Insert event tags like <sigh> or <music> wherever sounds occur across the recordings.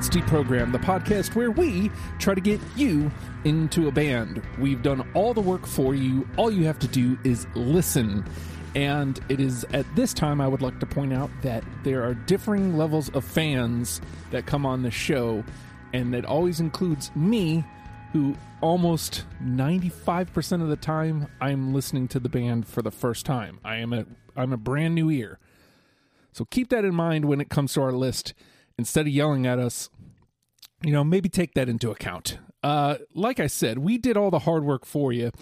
it's Deprogram, the podcast where we try to get you into a band. We've done all the work for you. All you have to do is listen. And it is at this time I would like to point out that there are differing levels of fans that come on the show, and it always includes me, who almost 95% of the time I'm listening to the band for the first time. I am a I'm a brand new ear. So keep that in mind when it comes to our list. Instead of yelling at us, you know, maybe take that into account. Uh, like I said, we did all the hard work for you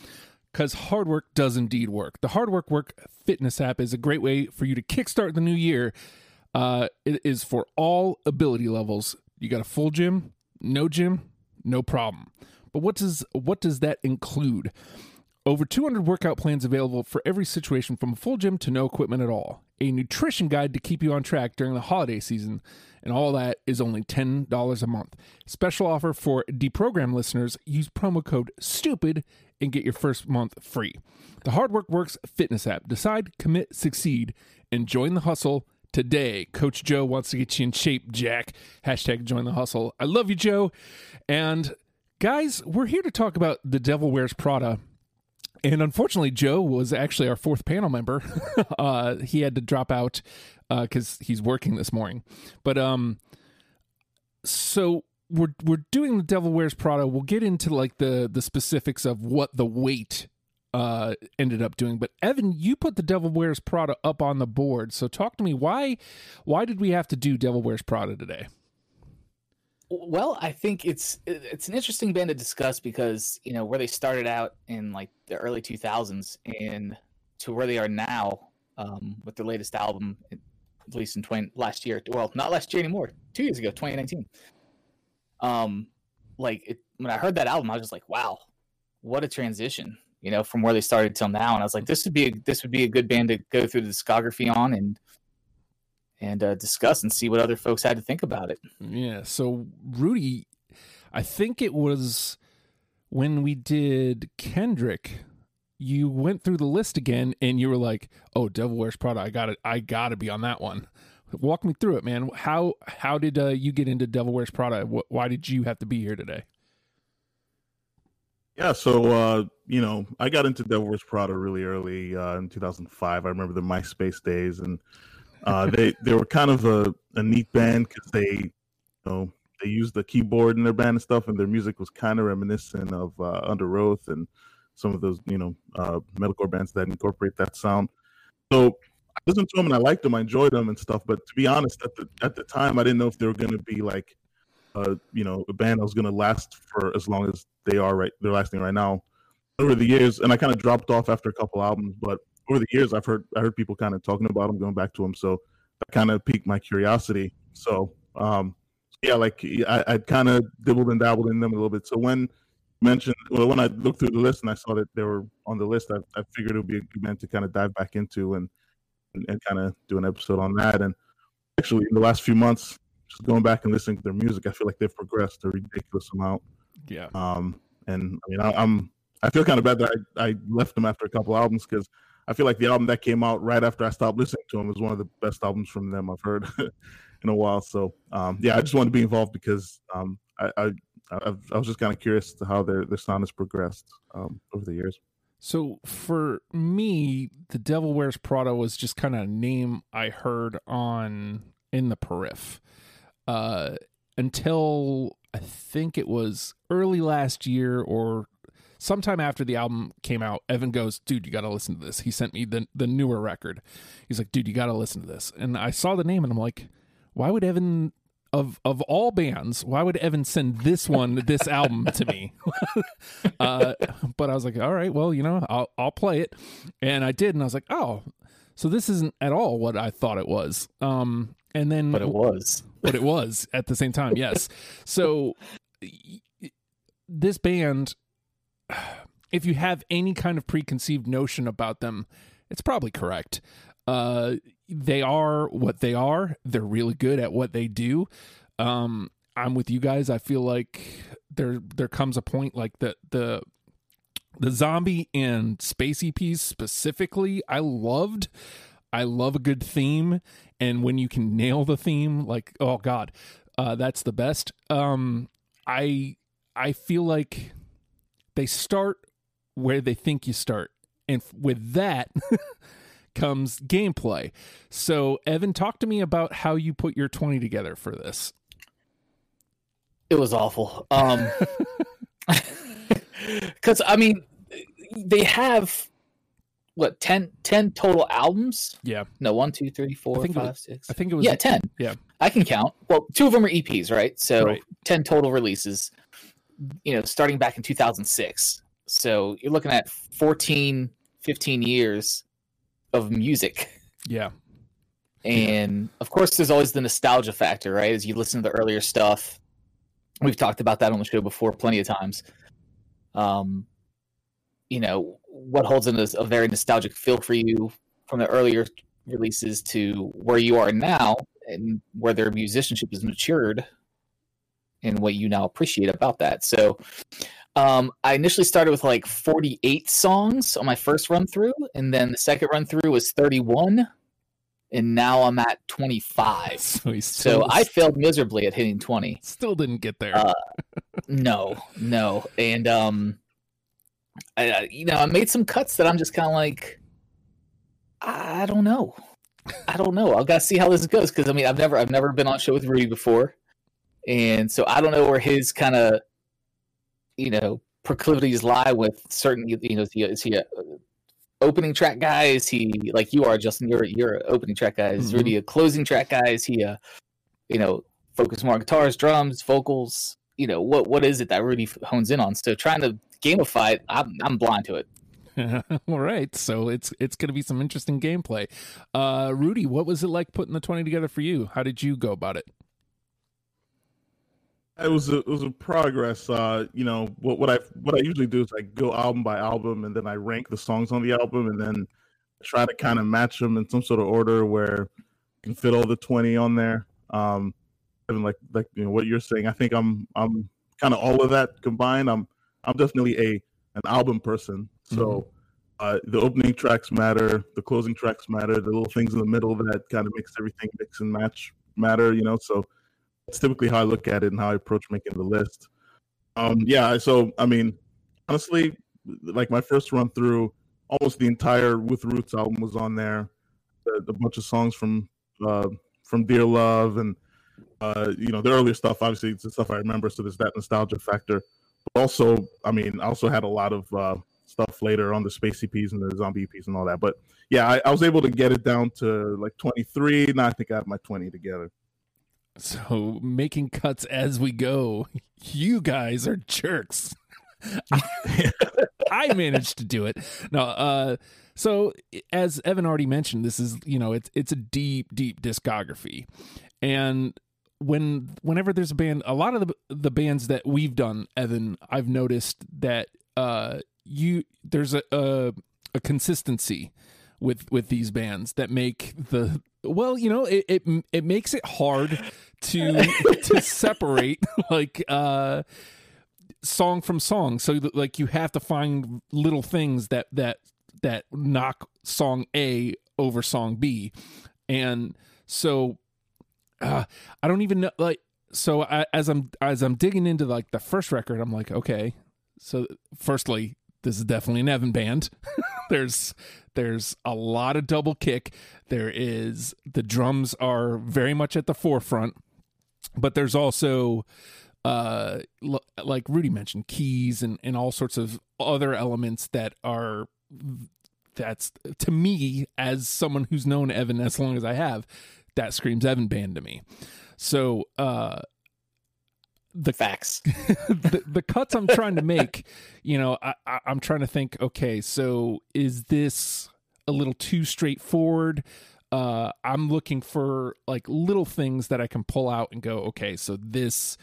because hard work does indeed work. The Hard Work Work fitness app is a great way for you to kickstart the new year. Uh, it is for all ability levels. You got a full gym, no gym, no problem. But what does what does that include? Over 200 workout plans available for every situation from a full gym to no equipment at all. A nutrition guide to keep you on track during the holiday season, and all that is only $10 a month. Special offer for deprogram listeners use promo code STUPID and get your first month free. The Hard Work Works fitness app. Decide, commit, succeed, and join the hustle today. Coach Joe wants to get you in shape, Jack. Hashtag join the hustle. I love you, Joe. And guys, we're here to talk about The Devil Wears Prada and unfortunately, Joe was actually our fourth panel member. <laughs> uh, he had to drop out because uh, he's working this morning. But um, so we're we're doing the Devil Wears Prada. We'll get into like the the specifics of what the weight uh ended up doing. But Evan, you put the Devil Wears Prada up on the board. So talk to me why why did we have to do Devil Wears Prada today? Well, I think it's it's an interesting band to discuss because you know where they started out in like the early 2000s and to where they are now um, with their latest album, at least in 20 last year. Well, not last year anymore. Two years ago, 2019. Um, like it, when I heard that album, I was just like, wow, what a transition. You know, from where they started till now, and I was like, this would be a, this would be a good band to go through the discography on and and uh, discuss and see what other folks had to think about it. Yeah. So Rudy, I think it was when we did Kendrick. You went through the list again, and you were like, "Oh, Devil Wears Prada. I got it. I got to be on that one." Walk me through it, man. How how did uh, you get into Devil Wears Prada? Why did you have to be here today? Yeah, so uh, you know, I got into Devil Wears Prada really early uh, in 2005. I remember the MySpace days, and uh, they they were kind of a, a neat band because they, you know, they used the keyboard in their band and stuff, and their music was kind of reminiscent of uh, Underoath and some of those, you know, uh, metalcore bands that incorporate that sound. So I listened to them and I liked them, I enjoyed them and stuff. But to be honest, at the at the time, I didn't know if they were going to be like, uh, you know, a band that was going to last for as long as they are right. They're lasting right now. Over the years, and I kind of dropped off after a couple albums, but over the years, I've heard I heard people kind of talking about them, going back to them. So that kind of piqued my curiosity. So um, yeah, like I, I kind of dibbled and dabbled in them a little bit. So when mentioned, well, when I looked through the list and I saw that they were on the list, I, I figured it would be a good event to kind of dive back into and and, and kind of do an episode on that. And actually, in the last few months, just going back and listening to their music, I feel like they've progressed a ridiculous amount. Yeah. Um, and I mean, I, I'm I feel kind of bad that I, I left them after a couple albums because I feel like the album that came out right after I stopped listening to them is one of the best albums from them I've heard <laughs> in a while. So um, yeah, I just wanted to be involved because um, I, I, I, I was just kind of curious to how their their sound has progressed um, over the years. So for me, the Devil Wears Prada was just kind of a name I heard on in the periph uh, until I think it was early last year or sometime after the album came out, Evan goes, "Dude, you got to listen to this." He sent me the the newer record. He's like, "Dude, you got to listen to this." And I saw the name and I'm like, "Why would Evan of of all bands, why would Evan send this one, this <laughs> album to me? <laughs> uh, but I was like, all right, well, you know, I'll I'll play it, and I did, and I was like, oh, so this isn't at all what I thought it was. Um, and then, but it was, but it was at the same time, yes. So this band <sighs> if you have any kind of preconceived notion about them, it's probably correct. Uh, they are what they are. They're really good at what they do. Um, I'm with you guys. I feel like there there comes a point like the the the zombie and spacey piece specifically. I loved. I love a good theme, and when you can nail the theme, like oh god, Uh, that's the best. Um, I I feel like they start where they think you start, and with that <laughs> comes gameplay. So, Evan, talk to me about how you put your twenty together for this. It was awful. Um, <laughs> because I mean, they have what 10, 10 total albums? Yeah, No, one, two, three, four, I think it five, was- six. I think it was yeah, ten. yeah. I can count. Well, two of them are EPs, right? So Right. ten total releases. You know, starting back in two thousand six. So you're looking at 14, 15 years of music. yeah, And of course, there's always the nostalgia factor, right? As you listen to the earlier stuff, we've talked about that on the show before plenty of times. Um, you know, what holds in a, a very nostalgic feel for you from the earlier releases to where you are now and where their musicianship has matured and what you now appreciate about that. So, um, I initially started with like 48 songs on my first run through, and then the second run through was 31 and now I'm at 25. <laughs> so So I failed miserably at hitting 20. still didn't get there. Uh, No, no, and um, I, you know, I made some cuts that I'm just kind of like, I don't know, I don't know. I've gotta see how this goes because I mean, I've never, I've never been on show with Rudy before, and so I don't know where his kind of, you know, proclivities lie with certain, you know, is he, is he a opening track guy? Is he like you are, Justin? You're you're an opening track guy. Is Mhm. Rudy a closing track guy? Is he a, you know, focus more on guitars, drums, vocals? You know, what what is it that Rudy hones in on? So trying to gamify it, I'm I'm blind to it. <laughs> All right, so it's it's going to be some interesting gameplay. Uh, Rudy, what was it like putting the twenty together for you? How did you go about it? It was a it was a progress. Uh, you know what what I what I usually do is I go album by album and then I rank the songs on the album and then try to kind of match them in some sort of order where you can fit all the twenty on there. Um, and like like you know what you're saying, I think I'm I'm kind of all of that combined. I'm I'm definitely a an album person. So uh, the opening tracks matter, the closing tracks matter, the little things in the middle that kind of makes everything mix and match matter. You know, so that's typically how I look at it and how I approach making the list. Um, yeah, so I mean, honestly, like my first run through, almost the entire With Roots album was on there. A, a bunch of songs from uh, from Dear Love and uh, you know the earlier stuff. Obviously, it's the stuff I remember, so there's that nostalgia factor. But also, I mean, I also had a lot of uh, stuff later on the space EPs and the zombie EPs and all that. But yeah, I, I was able to get it down to like 23. Now I think I have my 20 together. So making cuts as we go. You guys are jerks. <laughs> I managed to do it. No, uh so as Evan already mentioned, this is, you know, it's it's a deep, deep discography. And when whenever there's a band, a lot of the the bands that we've done, Evan, I've noticed that uh you there's a a, a consistency with with these bands that make the well you know it it, it makes it hard to <laughs> to separate like uh song from song. So like you have to find little things that that that knock song a over song b. And so uh i don't even know like so I, as i'm as i'm digging into like the first record i'm like okay. So firstly this is definitely an evan band. <laughs> There's there's a lot of double kick. There is the drums are very much at the forefront but there's also uh l- like rudy mentioned keys and and all sorts of other elements that are that's to me as someone who's known evan as long as i have that screams evan band to me. So uh the Facts. <laughs> the, the cuts I'm trying to make, you know, I, I, I'm trying to think. Okay, so is this a little too straightforward? Uh, I'm looking for like little things that I can pull out and go. Okay, so this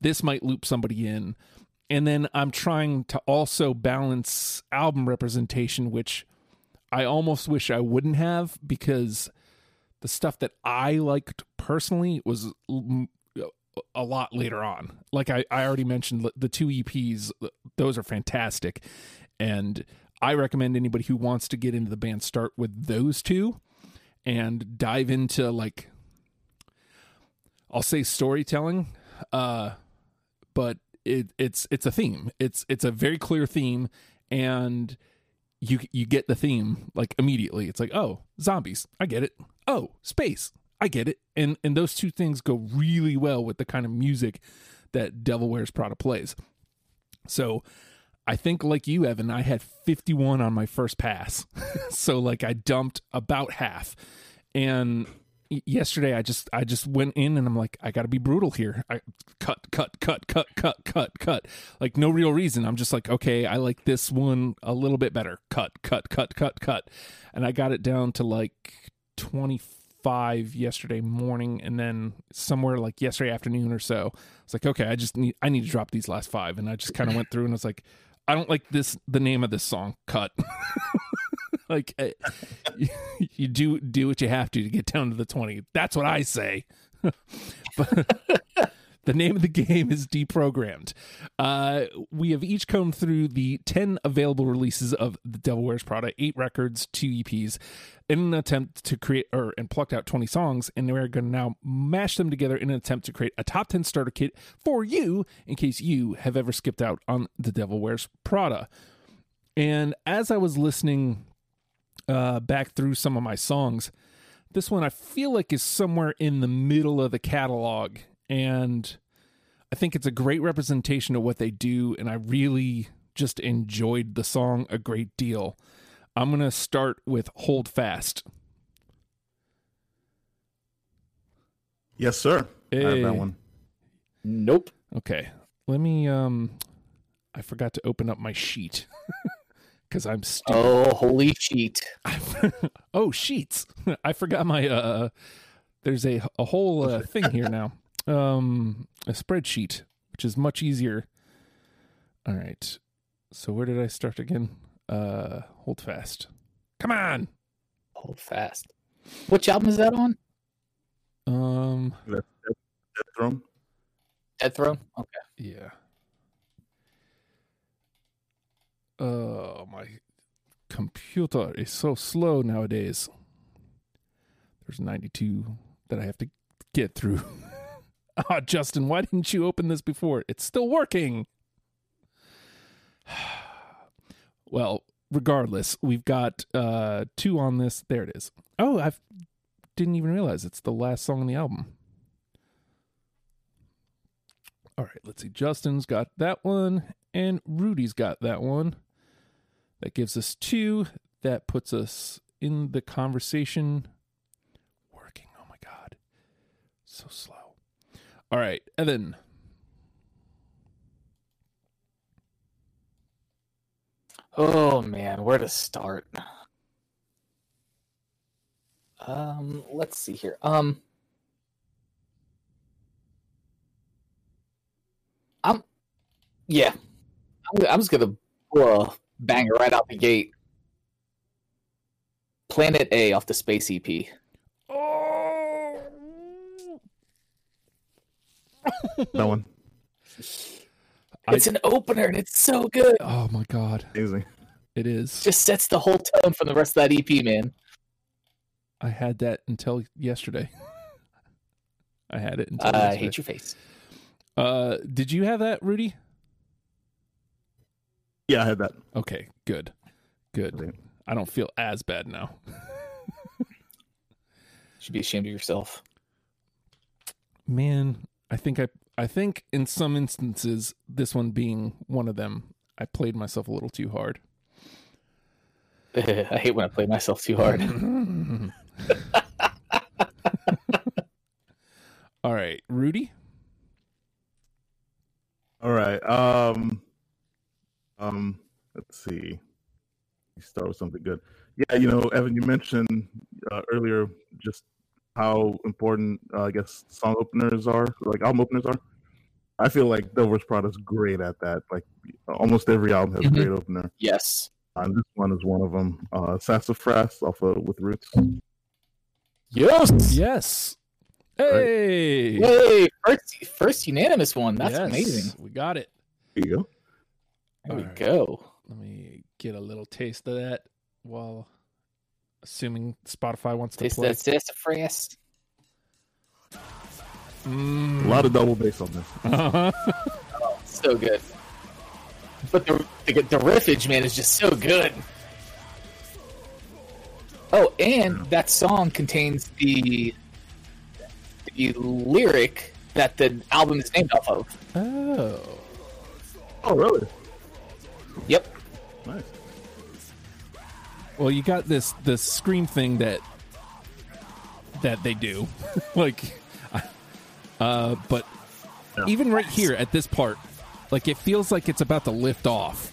this might loop somebody in, and then I'm trying to also balance album representation, which I almost wish I wouldn't have because the stuff that I liked personally was a lot later on. Like I, I already mentioned, the two EPs, those are fantastic. And I recommend anybody who wants to get into the band start with those two and dive into like I'll say storytelling, uh, but it, it's it's a theme. It's it's a very clear theme, and you you get the theme like immediately. It's like oh zombies, I get it. Oh space, I get it. And and those two things go really well with the kind of music that Devil Wears Prada plays. So I think like you, Evan, I had 51 on my first pass. <laughs> so like I dumped about half. And yesterday I just I just went in and I'm like I got to be brutal here. I cut cut cut cut cut cut cut. Like no real reason. I'm just like okay, I like this one a little bit better. Cut cut cut cut cut. And I got it down to like 25 yesterday morning and then somewhere like yesterday afternoon or so. It's like okay, I just need I need to drop these last 5 and I just kind of went through and I was like I don't like this the name of this song. Cut. <laughs> like uh, you, <laughs> you do do what you have to to get down to the 20 that's what i say <laughs> but the name of the game is deprogrammed. Uh, we have each come through the 10 available releases of the devil wears prada eight records two eps in an attempt to create or and plucked out 20 songs and we're going to now mash them together in an attempt to create a top 10 starter kit for you in case you have ever skipped out on the devil wears prada. And as i was listening uh, back through some of my songs. This one I feel like is somewhere in the middle of the catalog, and I think it's a great representation of what they do, and I really just enjoyed the song a great deal. I'm going to start with Hold Fast. Yes, sir. Hey. I have that one. Nope. Okay. Let me um I forgot to open up my sheet. <laughs> because I'm stupid. Oh, holy cheat! <laughs> oh, sheets! <laughs> I forgot my. uh There's a a whole uh, thing here now. Um, a spreadsheet, which is much easier. All right. So where did I start again? Uh, hold fast. Come on. Hold fast. Which album is that on? Um, Death, Death, Death Throne. Dead Throne. Okay. yeah. Oh, my computer is so slow nowadays. There's 92 that I have to get through. <laughs> Ah, Justin, why didn't you open this before? It's still working. <sighs> well, regardless, we've got uh two on this. There it is. Oh, I didn't even realize it's the last song on the album. All right, let's see. Justin's got that one, and Rudy's got that one. That gives us two. That puts us in the conversation. Working. Oh my God. So slow. All right, Evan. Oh man, where to start? Um, let's see here. Um, I'm, yeah, I'm, I'm just gonna pull a banger right out the gate. Planet A off the Space EP. Oh. That one. It's an opener and it's so good. Oh my God. Amazing. It is. Just sets the whole tone for the rest of that EP, man. I had that until yesterday. <laughs> I had it until I yesterday. hate your face. Uh, did you have that, Rudy? Yeah, I had that. Okay, good, good. I don't feel as bad now. <laughs> Should be ashamed of yourself. Man, I think I, I think in some instances, this one being one of them, I played myself a little too hard. <laughs> <laughs> I hate when I play myself too hard. <laughs> All right, Rudy. All right. Um, um, let's see. You start with something good. Yeah, you know, Evan, you mentioned uh, earlier just how important uh, I guess song openers are, like album openers are. I feel like Devil Wears is great at that. Like almost every album has Mhm. a great opener. yes. And this one is one of them. Uh, Sassafras off of With Roots. Yes. Yes. Hey. hey! First, first unanimous one. That's Yes, amazing. We got it. There you go. There we Alright. go. Let me get a little taste of that while assuming Spotify wants to Taste play. that sassafras. A lot of double bass on this. Uh-huh. <laughs> So good. But the, the the riffage, man, is just so good. Oh, and that song contains the the lyric that the album is named off of. Oh. Oh, really? Yep. Nice. Well, you got this the scream thing that that they do, <laughs> like, uh, but even right here at this part, like it feels like it's about to lift off.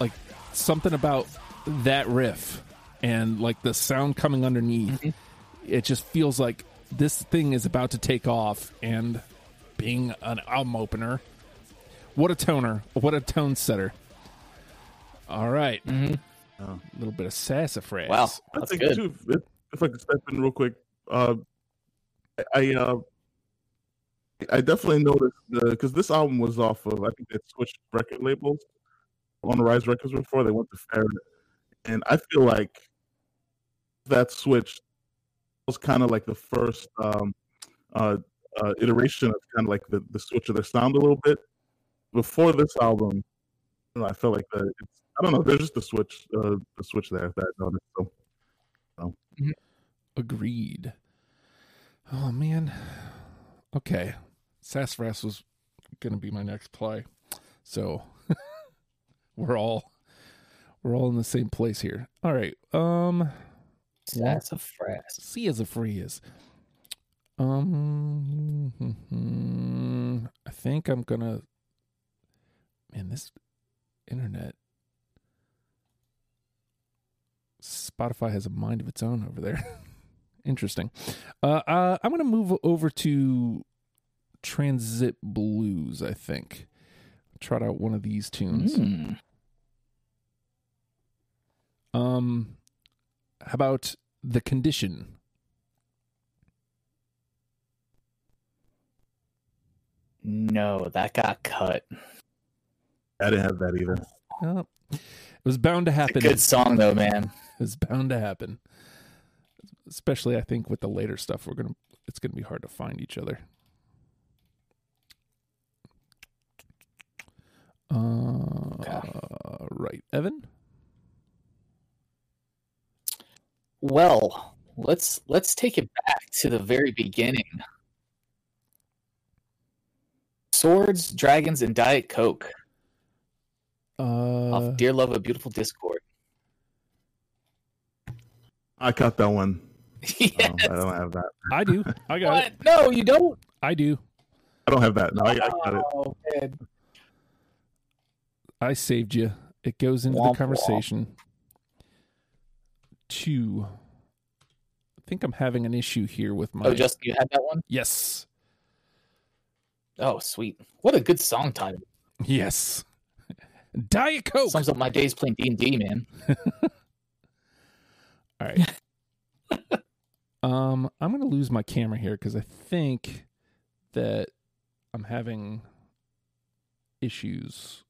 Like something about that riff and like the sound coming underneath, it just feels like this thing is about to take off. And being an album opener, what a toner! What a tone setter! All right. Oh. A little bit of sassafras. Wow, I that's think good. too. If, if I could step in real quick, uh, I uh, I definitely noticed because this album was off of I think they switched record labels on Rise Records before they went to Ferret, and I feel like that switch was kind of like the first um, uh, uh, iteration of kind of like the, the switch of their sound a little bit. Before this album, you know, I felt like the it's, I don't know. There's just a switch, uh, the switch there that I noticed. So. Agreed. Oh man. Okay. Sassafras was gonna be my next play. So <laughs> we're all we're all in the same place here. All right. Um Sassafras. see as a free is. Um <laughs> I think I'm gonna man, this internet Spotify has a mind of its own over there. <laughs> Interesting. Uh, uh, I'm going to move over to Transit Blues, I think. Trot out one of these tunes. Hmm. Um, how about The Condition? No, that got cut. I didn't have that either. Oh, it was bound to It's a happen. good song though, man. It's bound to happen. Especially, I think, with the later stuff, we're gonna. It's gonna be hard to find each other. Uh, right, Evan. Well, let's let's take it back to the very beginning. Swords, dragons, and Diet Coke Uh, off "Dear Love, a Beautiful Discord." I caught that one. <laughs> Um, yes. No, I don't have that. I do. I got it. No, you don't. I do. I don't have that. No, I, I got it. Oh man. I saved you. It goes into Womp the conversation. Two. I think I'm having an issue here with my. Oh, Justin, you had that one. yes, Oh, sweet. What a good song title. yes. Diet Coke. Sums up my days playing D and D, man. <laughs> All right. <laughs> um, I'm gonna lose my camera here because I think that I'm having issues.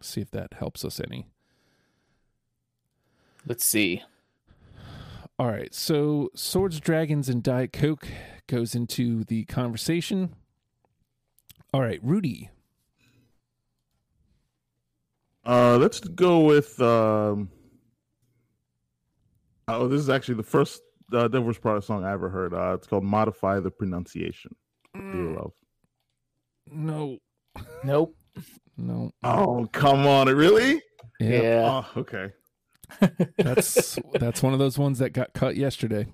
See if that helps us any. Let's see. All right, so Swords, Dragons, and Diet Coke goes into the conversation. All right, Rudy. Uh, let's go with. Um, oh, this is actually the first uh, Devil's Prada song I ever heard. Uh, it's called "Modify the Pronunciation." Dear love. No, Nope. no. Oh, come on! It really? Yeah, Yeah. Oh, okay. <laughs> that's <laughs> that's one of those ones that got cut yesterday.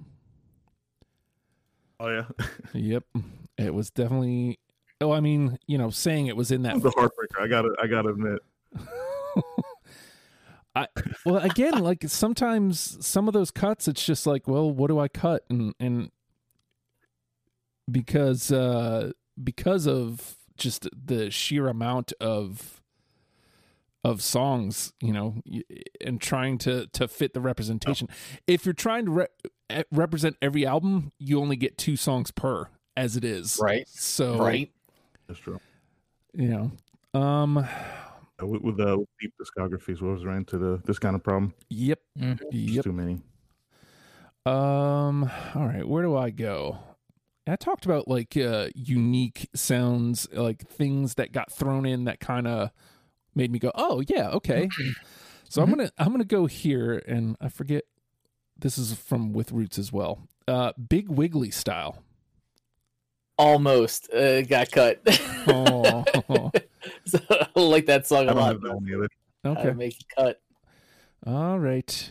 Oh yeah. <laughs> Yep, it was definitely. Oh, I mean, you know, saying it was in that the heartbreaker. I gotta. I gotta admit. <laughs> I well again like sometimes some of those cuts it's just like well what do I cut and and because uh because of just the sheer amount of of songs you know and trying to to fit the representation if you're trying to re- eh, represent every album you only get two songs per as it is Right. so Right. That's true. you know um Uh, With, with uh, with deep discographies, what was ran into the this kind of problem? yep Mhm. Yep too many. Um. All right. Where do I go? I talked about like uh, unique sounds, like things that got thrown in that kind of made me go, "Oh yeah, okay." so I'm gonna I'm gonna go here, and I forget. This is from with Roots as well. Uh, Big Wiggly style. Almost uh, got cut. <laughs> Oh, <laughs> <laughs> so, I like that song I a don't lot. have that one either. How okay. make it cut. All right.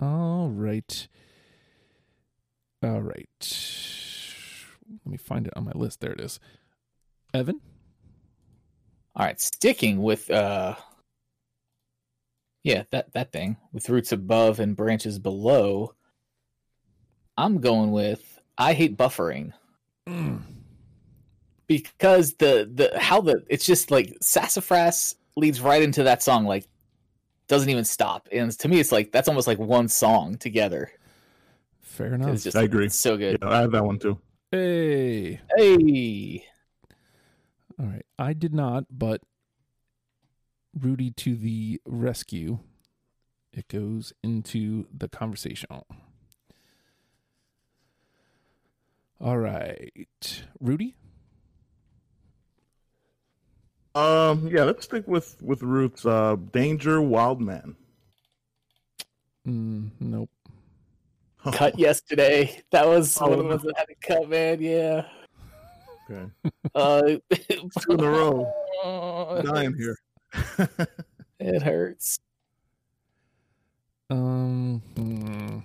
All right. All right. Let me find it on my list. There it is. Evan. All right, sticking with uh yeah, that that thing with roots above and branches below. I'm going with I hate buffering Mm. Because the the how the it's just like sassafras leads right into that song like doesn't even stop. And to me it's like that's almost like one song together. Fair enough. It's just I agree. it's so good. Yeah, I have that one too. Hey. Hey. All right. I did not, but Rudy to the rescue. It goes into the conversation. All right. Rudy? Um, yeah, let's stick with with roots. Uh, Danger, Wild Man. Mm, nope. <laughs> Cut yesterday. That was one of the Oh. ones that had to cut, man. Yeah. Okay, Uh, <laughs> two in a row. <laughs> Dying here. It hurts. Um, hmm.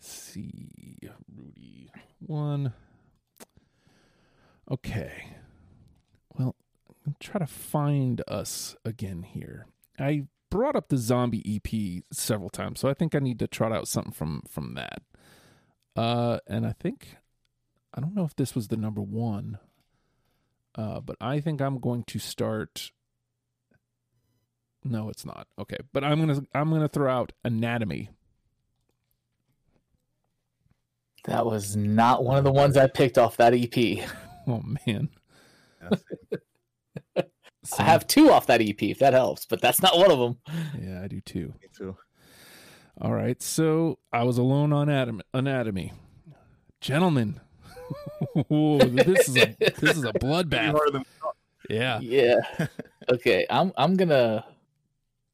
see, Rudy one. Okay. Well, try to find us again here. I brought up the zombie EP several times, so I think I need to trot out something from from that. Uh, and I think I don't know if this was the number one. Uh, but I think I'm going to start no, it's not. Okay, but I'm gonna I'm gonna throw out anatomy. That was not one of the ones I picked off that EP. <laughs> Oh man, <laughs> I have two off that EP, if that helps, but that's not one of them. Yeah, I do too. Me too. All right, so I was alone on atom- anatomy, gentlemen. <laughs> Ooh, this is a this is a bloodbath. Yeah, Yeah. Okay, I'm I'm gonna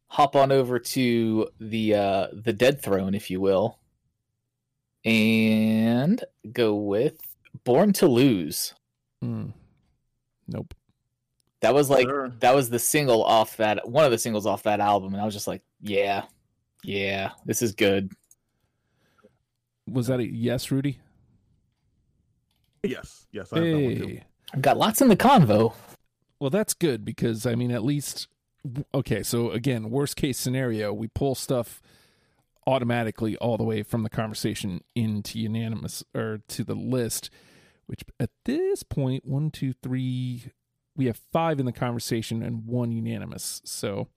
hop on over to the uh the dead throne, if you will, and go with Born to Lose. Mm. Nope. That was like Sure. that was the single off that one of the singles off that album, and I was just like, yeah, yeah, this is good. Was that a yes, Rudy? Yes, yes, I have that one too. Hey. I've got lots in the convo. Well, that's good because I mean, at least okay. So again, worst case scenario, we pull stuff automatically all the way from the conversation into unanimous or to the list. Which at this point, one, two, three, we have five in the conversation and one unanimous. So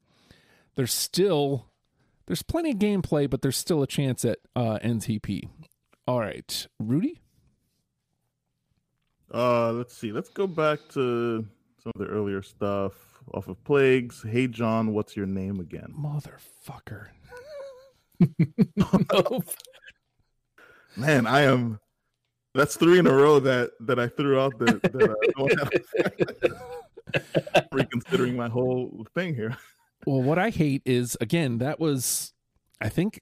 there's still there's plenty of gameplay, but there's still a chance at uh, NTP. All right, Rudy. Uh, let's see. Let's go back to some of the earlier stuff off of Plagues. Hey, John, what's your name again? Motherfucker. <laughs> <laughs> <laughs> Man, I am. That's three in a row that that I threw out. That, that uh, <laughs> <laughs> reconsidering my whole thing here. Well, what I hate is again that was, I think,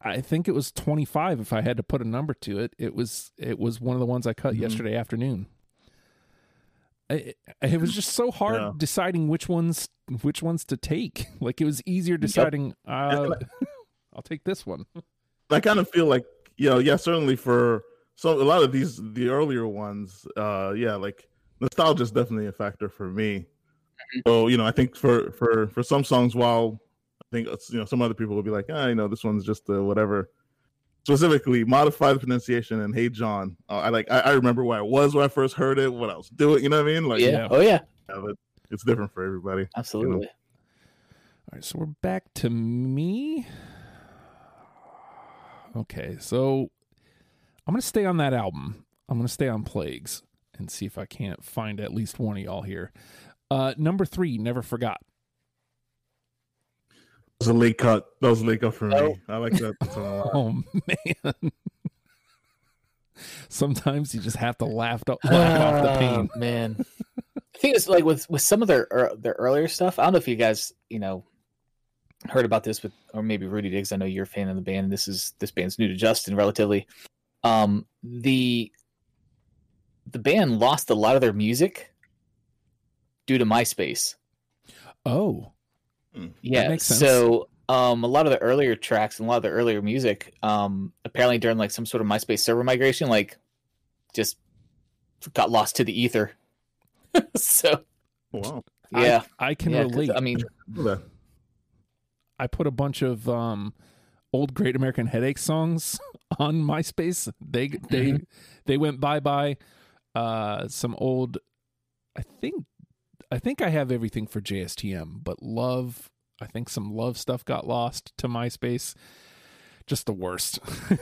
I think it was twenty five. If I had to put a number to it, it was it was one of the ones I cut Mhm. yesterday afternoon. I, it was just so hard Yeah. deciding which ones which ones to take. <laughs> Like it was easier deciding. Uh, I'll take this one. I kind of feel like you know, yeah, certainly for so a lot of these the earlier ones, uh, yeah, like nostalgia is definitely a factor for me. So you know, I think for for for some songs, while I think you know some other people will be like, ah, you know, this one's just uh, whatever. Specifically, modify the pronunciation and "Hey John." Uh, I like. I, I remember where I was when I first heard it, what I was doing. You know what I mean? Like, yeah. yeah. Oh yeah. yeah, but it's different for everybody. Absolutely. All right, so we're back to me. Okay, so I'm gonna stay on that album. I'm gonna stay on Plagues and see if I can't find at least one of y'all here. Uh, number three, Never Forgot. That was a late cut. That was a late cut for me. Oh. I like that song. <laughs> Oh man. <laughs> Sometimes you just have to laugh, to, laugh off the pain. Oh, man. I think it's like with with some of their ear- their earlier stuff. I don't know if you guys you know heard about this with or maybe Rudy Diggs. I know you're a fan of the band, and this is this band's new to Justin relatively. Um, the the band lost a lot of their music due to MySpace. Oh, Yeah. makes sense. So um a lot of the earlier tracks and a lot of the earlier music, um apparently during like some sort of MySpace server migration, like just got lost to the ether. <laughs> so Wow. yeah. I, I can yeah, 'cause, relate. I mean Look at that. I put a bunch of um, old Great American Headache songs <laughs> on MySpace. They they Mhm. they went bye bye. Uh, some old, I think, I think I have everything for JSTM, but love. I think some love stuff got lost to MySpace. Just the worst.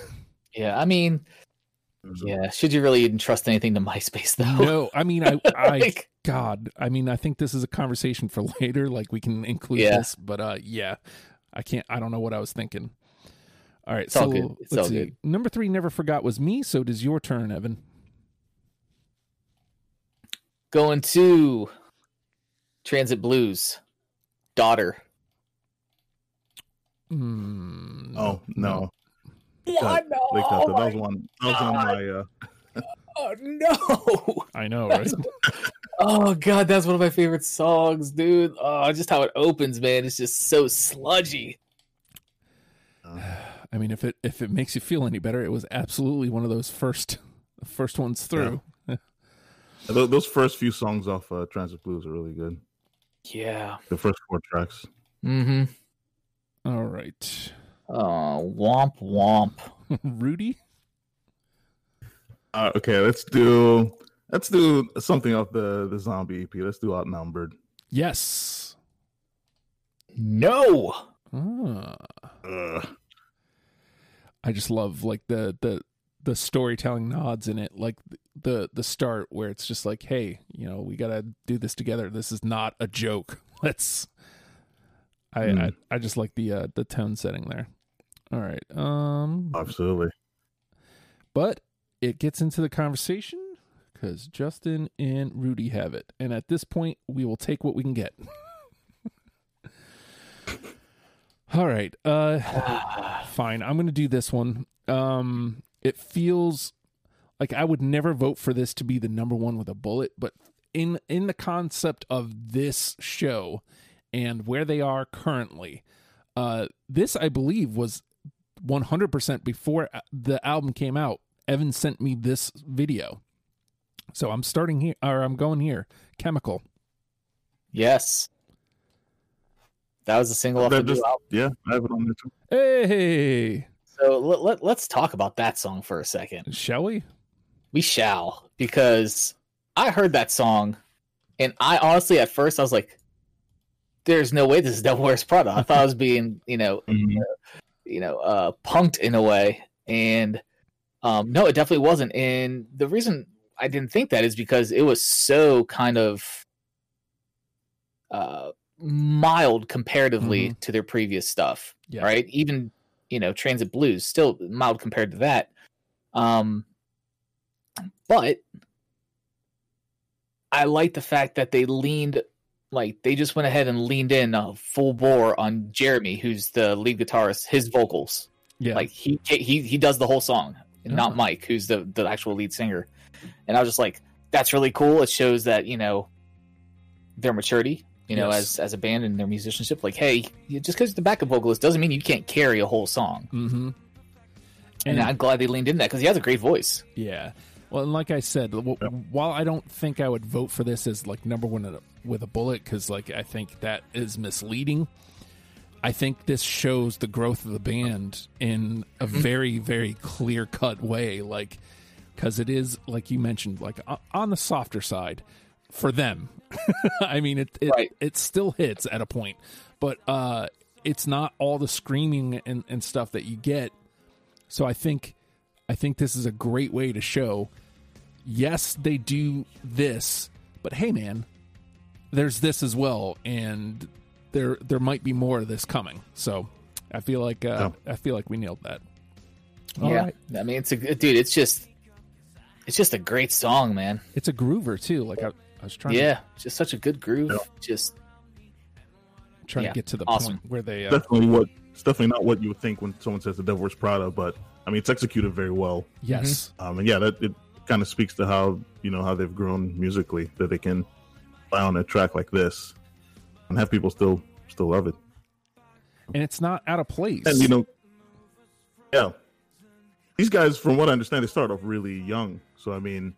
<laughs> yeah, I mean yeah, should you really even trust anything to MySpace though? no, I mean, I, <laughs> I, Like, God, I mean, I think this is a conversation for later. Like we can include Yeah. this, but uh, yeah, I can't. I don't know what I was thinking. All right, It's so all good. It's let's all see. good. Number three, never forgot was me. So does your turn, Evan? going to Transit Blues, daughter. Mm, Oh no. What? Late cut. That was one. That was on my. Uh, <laughs> Oh no! I know, right? <laughs> Oh god, that's one of my favorite songs, dude. Oh, just how it opens, man. It's just so sludgy. I mean, if it if it makes you feel any better, it was absolutely one of those first <laughs> first ones through. <laughs> tho- those first few songs off uh, Transit Blues are really good. Yeah. The first four tracks. Mm-hmm. All right, Oh, womp womp. <laughs> Rudy. Uh, okay, let's do let's do something off the the zombie EP. Let's do Outnumbered. Yes. No. Ah. Ugh. I just love like the the the storytelling nods in it, like the the start where it's just like, hey, you know, we gotta do this together. This is not a joke. <laughs> Let's. I Hmm. I, I just like the uh, the tone setting there. All right, um, Absolutely. but it gets into the conversation because Justin and Rudy have it, and at this point, we will take what we can get. <laughs> All right, uh, <sighs> fine. I'm going to do this one. Um, it feels like I would never vote for this to be the number one with a bullet, but in in the concept of this show and where they are currently, uh, this I believe was 100% before the album came out. Evan sent me this video, so I'm starting here, or I'm going here. Chemical. Yes. That was a single off the That new just- album. Yeah, I have it on there too. Hey, So let, let, let's talk about that song for a second. shall we? We shall, because I heard that song, and I honestly, at first, I was like, "There's no way this is Devil Wears Prada." I thought I was <laughs> being, you know, <laughs> Mhm. you know, uh, punked in a way, and um, no, it definitely wasn't. And the reason I didn't think that is because it was so kind of uh, mild comparatively to their previous stuff Yeah. right? Even you know, Transit Blues still mild compared to that. Um, but I like the fact that they leaned, like they just went ahead and leaned in uh, full bore on Jeremy, who's the lead guitarist, his vocals. Yeah. Like he he he does the whole song, Oh. not Mike, who's the the actual lead singer. And I was just like, that's really cool. It shows that you know their maturity, you know, Yes. as as a band and their musicianship. Like, hey, just because the backup vocalist doesn't mean you can't carry a whole song. mm-hmm. And, I'm glad they leaned into that because he has a great voice. Yeah. Well, and like I said, w- while I don't think I would vote for this as like number one a- with a bullet, because like I think that is misleading. I think this shows the growth of the band in a very, very clear cut way. Like, because it is like you mentioned, like on the softer side for them. <laughs> I mean, it it, Right. it still hits at a point, but uh, it's not all the screaming and, and stuff that you get. So I think I think this is a great way to show yes, they do this, but hey man, there's this as well and there there might be more of this coming. So I feel like uh, I feel like we nailed that. All yeah, right. I mean it's a dude. It's just it's just a great song, man. It's a groover too. Like I, I was trying. Yeah, to, just such a good groove. Yeah. Just trying yeah, to get to the awesome. point where they uh, definitely what it's definitely not what you would think when someone says the Devil Wears Prada, but I mean it's executed very well. Yes, mm-hmm. um, and yeah, that it kind of speaks to how you know how they've grown musically that they can fly on a track like this and have people still still love it. And it's not out of place. And you know, yeah, these guys, from what I understand, they start off really young. So I mean,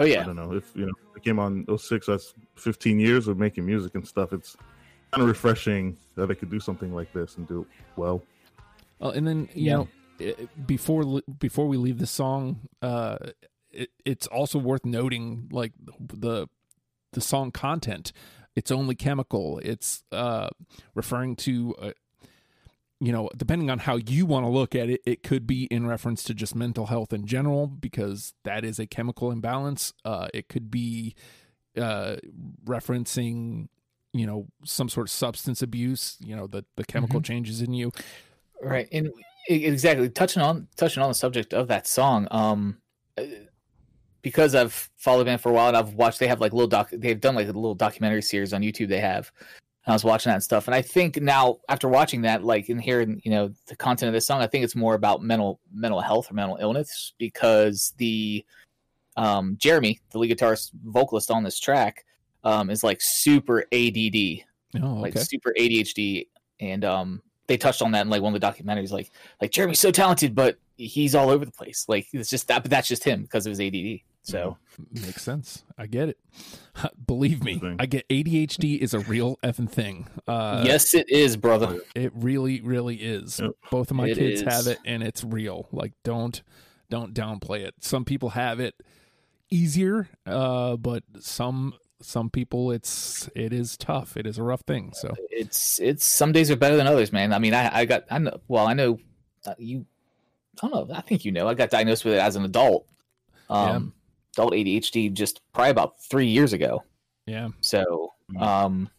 oh yeah, I don't know if you know I came on 06, That's fifteen years of making music and stuff. It's kind of refreshing that they could do something like this and do it well. Well, and then you yeah. know, before before we leave the song, uh, it, it's also worth noting like the the song content. It's only chemical. It's uh, referring to. Uh, you know, depending on how you want to look at it, it could be in reference to just mental health in general because that is a chemical imbalance. Uh, it could be uh, referencing, you know, some sort of substance abuse. You know, the the chemical mm-hmm. changes in you. Right, and exactly touching on touching on the subject of that song. Um, because I've followed the band for a while and I've watched, they have like little doc, they've done like a little documentary series on YouTube. They have, I was watching that and stuff. And I think now after watching that, like in hearing, you know, the content of this song, I think it's more about mental, mental health or mental illness because the, um, Jeremy, the lead guitarist vocalist on this track, um, is like super ADD, oh, okay. like super ADHD. And, um, they touched on that in like one of the documentaries, like, like Jeremy's so talented, but he's all over the place. Like it's just that, but that's just him because of his ADD. So makes sense. I get it. <laughs> Believe me, I get ADHD is a real effing thing. Uh, yes, it is, brother. It really, really is. Yep. Both of my it kids is. have it, and it's real. Like don't don't downplay it. Some people have it easier, uh, but some some people it's it is tough. It is a rough thing. So it's it's some days are better than others, man. I mean, I I got I know well I know uh, you. I don't know. I think you know. I got diagnosed with it as an adult. Um, adult ADHD just probably about three years ago. Yeah. So, mm. um,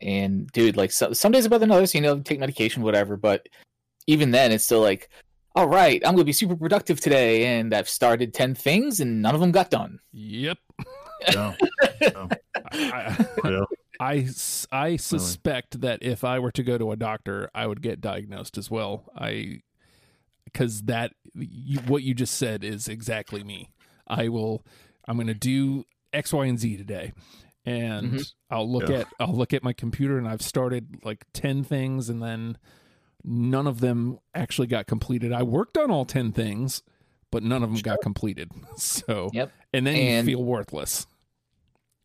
and dude, like so, some days are better than others. You know, take medication, whatever. But even then, it's still like, all right, I'm gonna be super productive today, and I've started ten things, and none of them got done. Yep. <laughs> I, I, I, I suspect that if I were to go to a doctor, I would get diagnosed as well. I because that you, what you just said is exactly me. I will I'm going to do X, Y, and Z today, and mm-hmm. I'll look yeah. at I'll look at my computer, and I've started like ten things, and then none of them actually got completed. I worked on all ten things, but none of them sure. got completed. <laughs> So, yep. and then and, you feel worthless.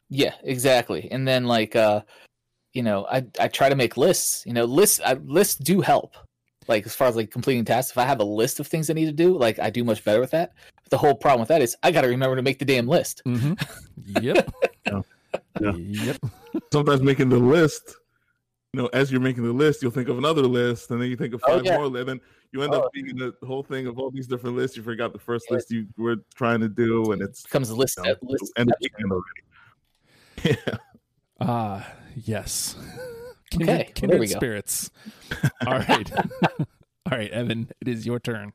Yeah, exactly. And then like uh you know, I I try to make lists. You know, lists I, lists do help like as far as like completing tasks if i have a list of things i need to do like i do much better with that but the whole problem with that is i got to remember to make the damn list mm-hmm. <laughs> yep yeah. yeah. yep sometimes making the list you know as you're making the list you'll think of another list and then you think of oh, five oh, yeah. more and then you end oh. up being the whole thing of all these different lists you forgot the first yeah. list you were trying to do and it's it becomes a list, you know, list end up already <laughs> yeah ah uh, yes <laughs> Kindred, okay, kindred well, spirits. All right. All right, Evan, it is your turn.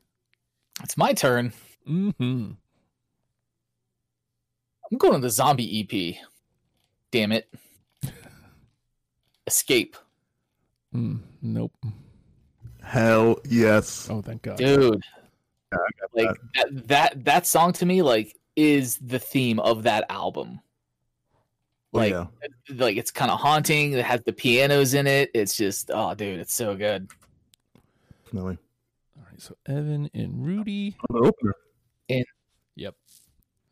It's my turn. Mm-hmm. I'm going to the zombie EP. Damn it. Escape. Mm, nope. Hell yes. Oh, thank God. Dude. Yeah, like that. that that that song to me like is the theme of that album. Oh, like yeah. like it's kind of haunting. It has the pianos in it. It's just oh, dude, it's so good. Definitely. All right, so Evan and Rudy. Opener. And yep,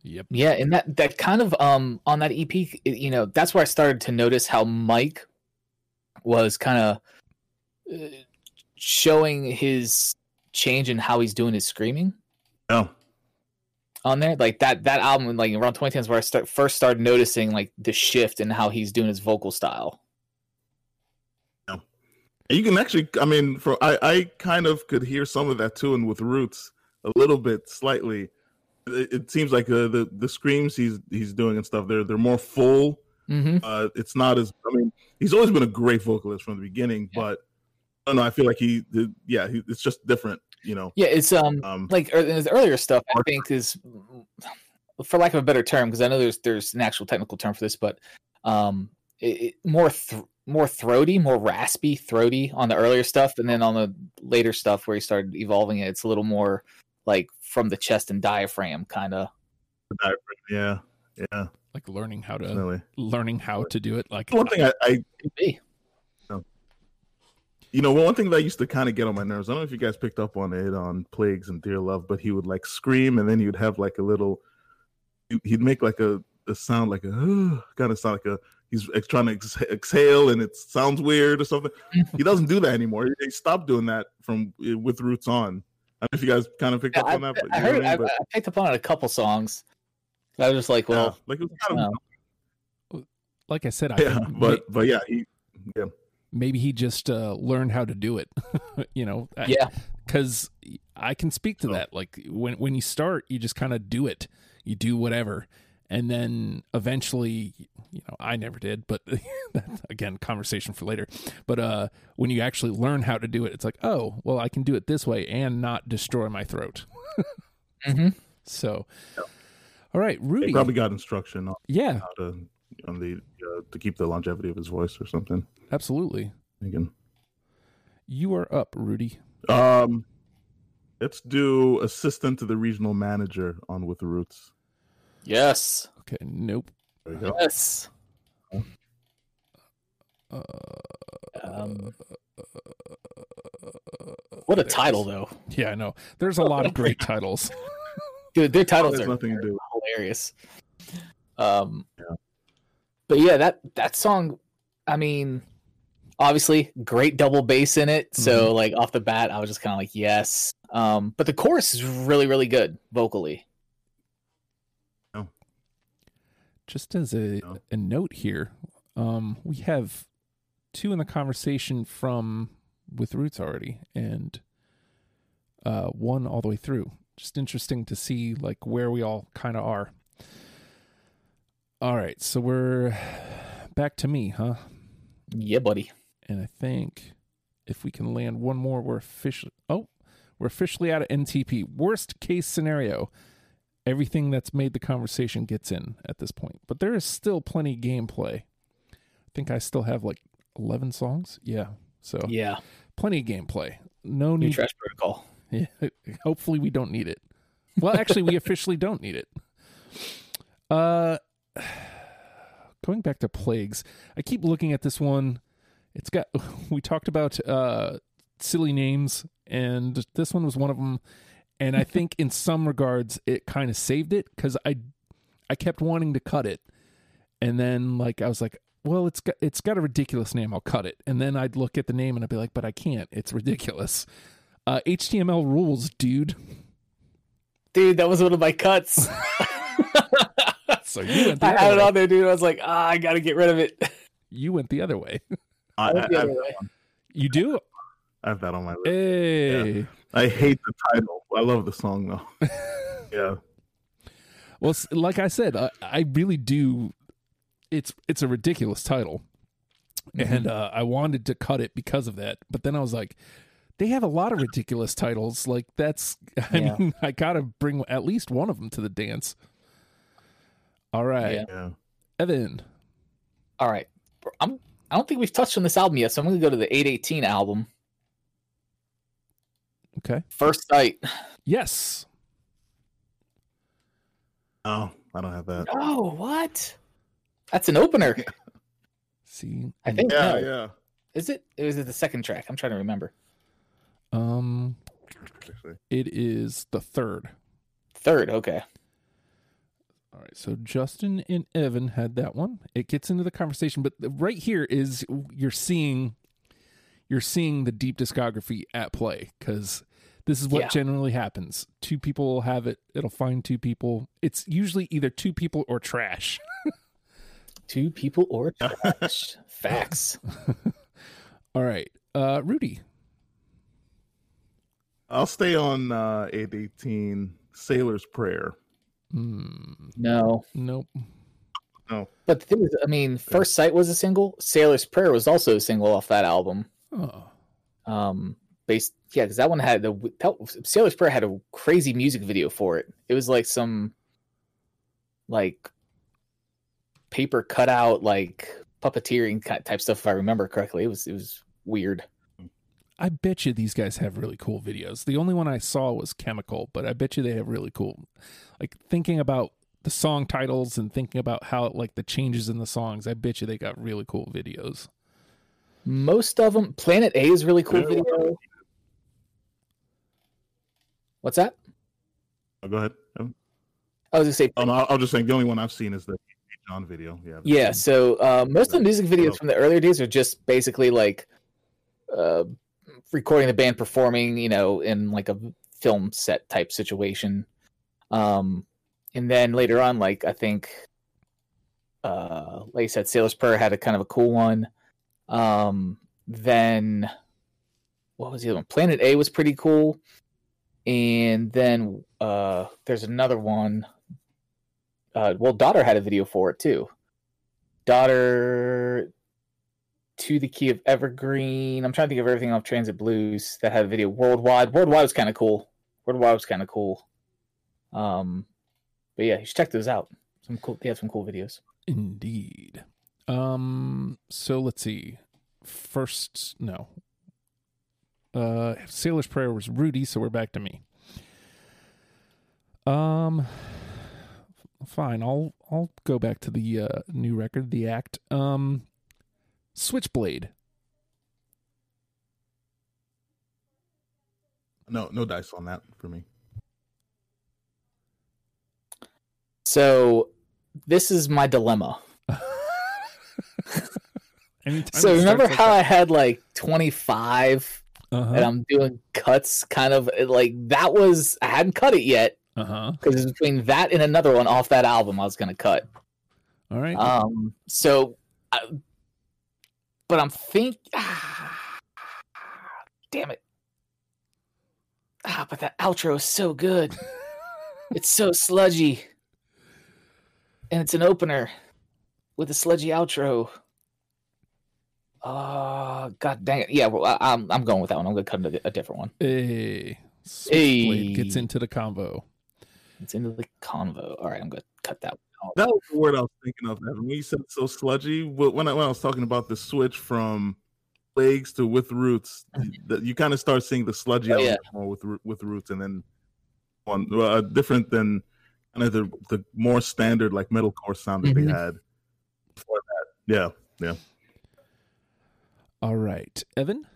yep, yeah, and that that kind of um on that EP, you know, that's where I started to notice how Mike was kind of uh, showing his change in how he's doing his screaming. Oh on there. Like that that album, like around 2010 is where I start first started noticing like the shift in how he's doing his vocal style. Yeah. You can actually, I mean, for I, I kind of could hear some of that too, and with Roots a little bit, slightly. It, it seems like the, the the screams he's he's doing and stuff. They're they're more full. Mm-hmm. Uh, it's not as. I mean, he's always been a great vocalist from the beginning, Yeah. but I don't know. I feel like he, did, yeah, he, it's just different, you know. Yeah, it's um Um, like er, his earlier stuff. I think is, for lack of a better term, because I know there's there's an actual technical term for this, but um, it, it, more th- more throaty, more raspy, throaty on the earlier stuff, and then on the later stuff where he started evolving it, it's a little more like from the chest and diaphragm kind of. yeah, yeah, Like learning how to definitely. learning how to do it. Like One thing I, I Be. You know, one thing that used to kind of get on my nerves. I don't know if you guys picked up on it on Plagues and Dear Love, but he would like scream and then he would have like a little. He'd make like a, a sound like a <gasps> kind of sound like a he's trying to ex- exhale and it sounds weird or something. he doesn't do that anymore. He, he stopped doing that from eh, with Roots on. I don't know if you guys kind of picked Yeah, up I, on that, but I heard. I I, mean? I picked up on it a couple songs. I was just like, But, yeah, well, like it was kind of like I said, I yeah, think but but yeah, he yeah. maybe he just uh, learned how to do it. <laughs> you know, yeah, because I can speak to Oh. that. Like when when you start, you just kind of do it. You do whatever, and then eventually, you know, I never did, but <laughs> that's again, conversation for later. But uh, when you actually learn how to do it, it's like, oh, well, I can do it this way and not destroy my throat. <laughs> hmm So, all right, He Rudy. probably got instruction on yeah, how to on the uh, to keep the longevity of his voice or something. absolutely. Thinking. You are up, Rudy. Um, let's do assistant to the regional manager on with the roots. Yes, Okay, nope. There you go. yes. Uh, Um, what a title, though, Yeah, I know. There's a lot of great <laughs> titles. dude. Their titles There's are nothing to do. hilarious. Um, Yeah. but yeah, that that song. I mean, obviously, great double bass in it. So like off the bat, I was just kind of like, yes. Um, but the chorus is really, really good vocally. Just as a, No. a note here, um, we have two in the conversation from with Roots already, and uh, one all the way through. Just interesting to see like where we all kind of are. All right, so we're back to me, huh? Yeah, buddy. And I think if we can land one more, we're officially oh, we're officially out of NTP. Worst case scenario, everything that's made the conversation gets in at this point. But there is still plenty gameplay. I think I still have like eleven songs. Yeah. So Yeah, plenty of gameplay. No new need trash protocol. <laughs> yeah, hopefully we don't need it. Well, actually, we officially don't need it. Uh, <sighs> going back to plagues, I keep looking at this one. It's got <laughs> we talked about uh silly names, and this one was one of them. And I think in some regards, it kind of saved it because I I kept wanting to cut it, and then like I was like, well, it's got it's got a ridiculous name. I'll cut it, and then I'd look at the name and I'd be like, but I can't. It's ridiculous. Uh, HTML rules, dude. Dude, that was one of my cuts. <laughs> <laughs> So you went the I other had it on there, dude. I was like, ah, I gotta get rid of it. You went the other way. I, I, went the I, other way. You do? I have that on my list. Hey. I hate the title. I love the song though. <laughs> yeah. Well, like I said, I, I really do. It's it's a ridiculous title, Mm-hmm. and uh, I wanted to cut it because of that. But then I was like, they have a lot of ridiculous titles. Like that's, I Yeah. mean, <laughs> I gotta bring at least one of them to the dance. All right, Yeah. Yeah. Evan. All right. I'm I don't think we've touched on this album yet, so I'm gonna go to the 818 album. Okay. First sight. Yes. Oh, I don't have that. Oh, what? That's an opener. <laughs> See, I think Yeah, no. yeah. Is it? Or is it the second track? I'm trying to remember. um, it is the third. Third, okay. All right, so Justin and Evan had that one. It gets into the conversation, but right here is you're seeing you're seeing the deep discography at play because this is what Yeah. generally happens. Two people will have it; it'll find two people. It's usually either two people or trash. Two people or trash. <laughs> Facts. <laughs> All right, uh, Rudy. I'll stay on uh 818 Sailor's Prayer. Hmm, No. nope. no. But the thing is, I mean, First Sight was a single. Sailor's Prayer was also a single off that album. Oh. Um, based yeah, because that one had the that, Sailor's Prayer had a crazy music video for it. It was like some like paper cutout, like puppeteering type stuff. If I remember correctly, it was it was weird. I bet you these guys have really cool videos. The only one I saw was Chemical, but I bet you they have really cool. Like thinking about the song titles and thinking about how like the changes in the songs. I bet you they got really cool videos. Most of them, Planet A is really cool Yeah. video. What's that? Oh, go ahead. I was gonna say Oh I I was just saying the only one I've seen is the John video. Yeah. Yeah, so uh, most of the music videos from the earlier days are just basically like uh, recording the band performing, you know, in like a film set type situation. Um, and then later on, like I think, uh, like I said, Sailor's Prayer had a kind of a cool one. Um, then what was the other one? Planet A was pretty cool. And then uh, there's another one uh, well, daughter had a video for it too. Daughter to the key of Evergreen. I'm trying to think of everything off Transit Blues that had a video. Worldwide. Worldwide was kind of cool. Worldwide was kind of cool. Um, but yeah, you should check those out. Some cool. They have some cool videos. Indeed. Um. So let's see. First, no. Uh, Sailor's Prayer was Rudy, so we're back to me. Um. Fine. I'll I'll go back to the uh, new record, the act. Um. Switchblade. No, no dice on that for me. So this is my dilemma. <laughs> So remember how like I had like 25 that- and uh-huh. I'm doing cuts, kind of like that was I hadn't cut it yet uh-huh. because it's between that and another one off that album I was gonna cut. All right. Um, so, I, but I'm think, Ah, <sighs> damn it, ah, but that outro is so good. <laughs> it's so sludgy, and it's an opener with a sludgy outro. Oh god dang it! Yeah, well, I, I'm I'm going with that one. I'm gonna cut a, a different one. Hey. Switchblade Hey. gets into the convo. It's into the convo. All right, I'm gonna cut that one. That was the word I was thinking of. Evan. When you said so sludgy, wh- when I, when I was talking about the switch from legs to with roots, that you kind of start seeing the sludgy Mm-hmm. Oh, yeah. more with with roots, and then one uh, different than kind of the the more standard like metalcore sound that Mhm. they had before that. Yeah, yeah. All right. Evan?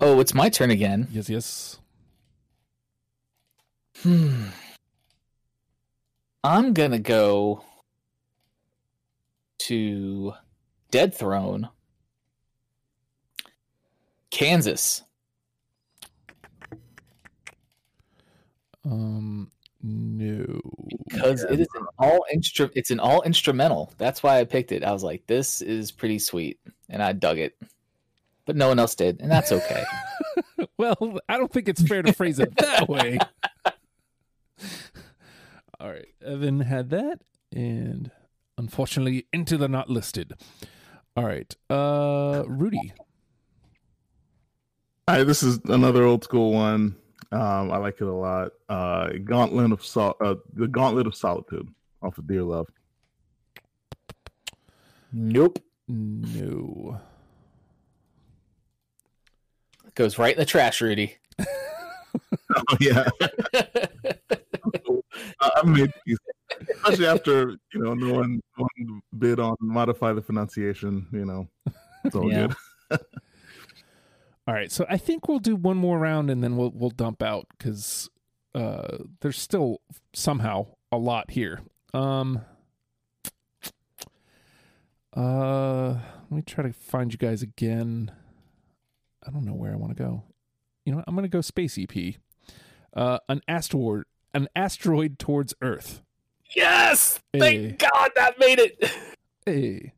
Oh, it's my turn again. Yes, yes. Hmm. I'm gonna go to Dead Throne, Kansas. Um no. because it is an all instru- it's an all instrumental. That's why I picked it. I was like, this is pretty sweet, and I dug it. But no one else did, and that's okay. <laughs> Well, I don't think it's fair to phrase it that way. <laughs> All right. Evan had that and unfortunately into the not listed. All right. Uh Rudy. Hi, this is another old school one. Um, I like it a lot. Uh, Gauntlet of Sol- uh, the Gauntlet of Solitude off of Dear Love. nope, No. goes right in the trash, Rudy. <laughs> Oh yeah, I, I made these, especially after you know no one, no one bid on modify the pronunciation. You know, it's all Yeah. good. <laughs> All right. So I think we'll do one more round and then we'll we'll dump out cuz uh there's still somehow a lot here. Um uh let me try to find you guys again. I don't know where I want to go. You know, what? I'm going to go space EP. Uh an asteroid an asteroid towards Earth. yes, Hey. thank God that made it. Hey.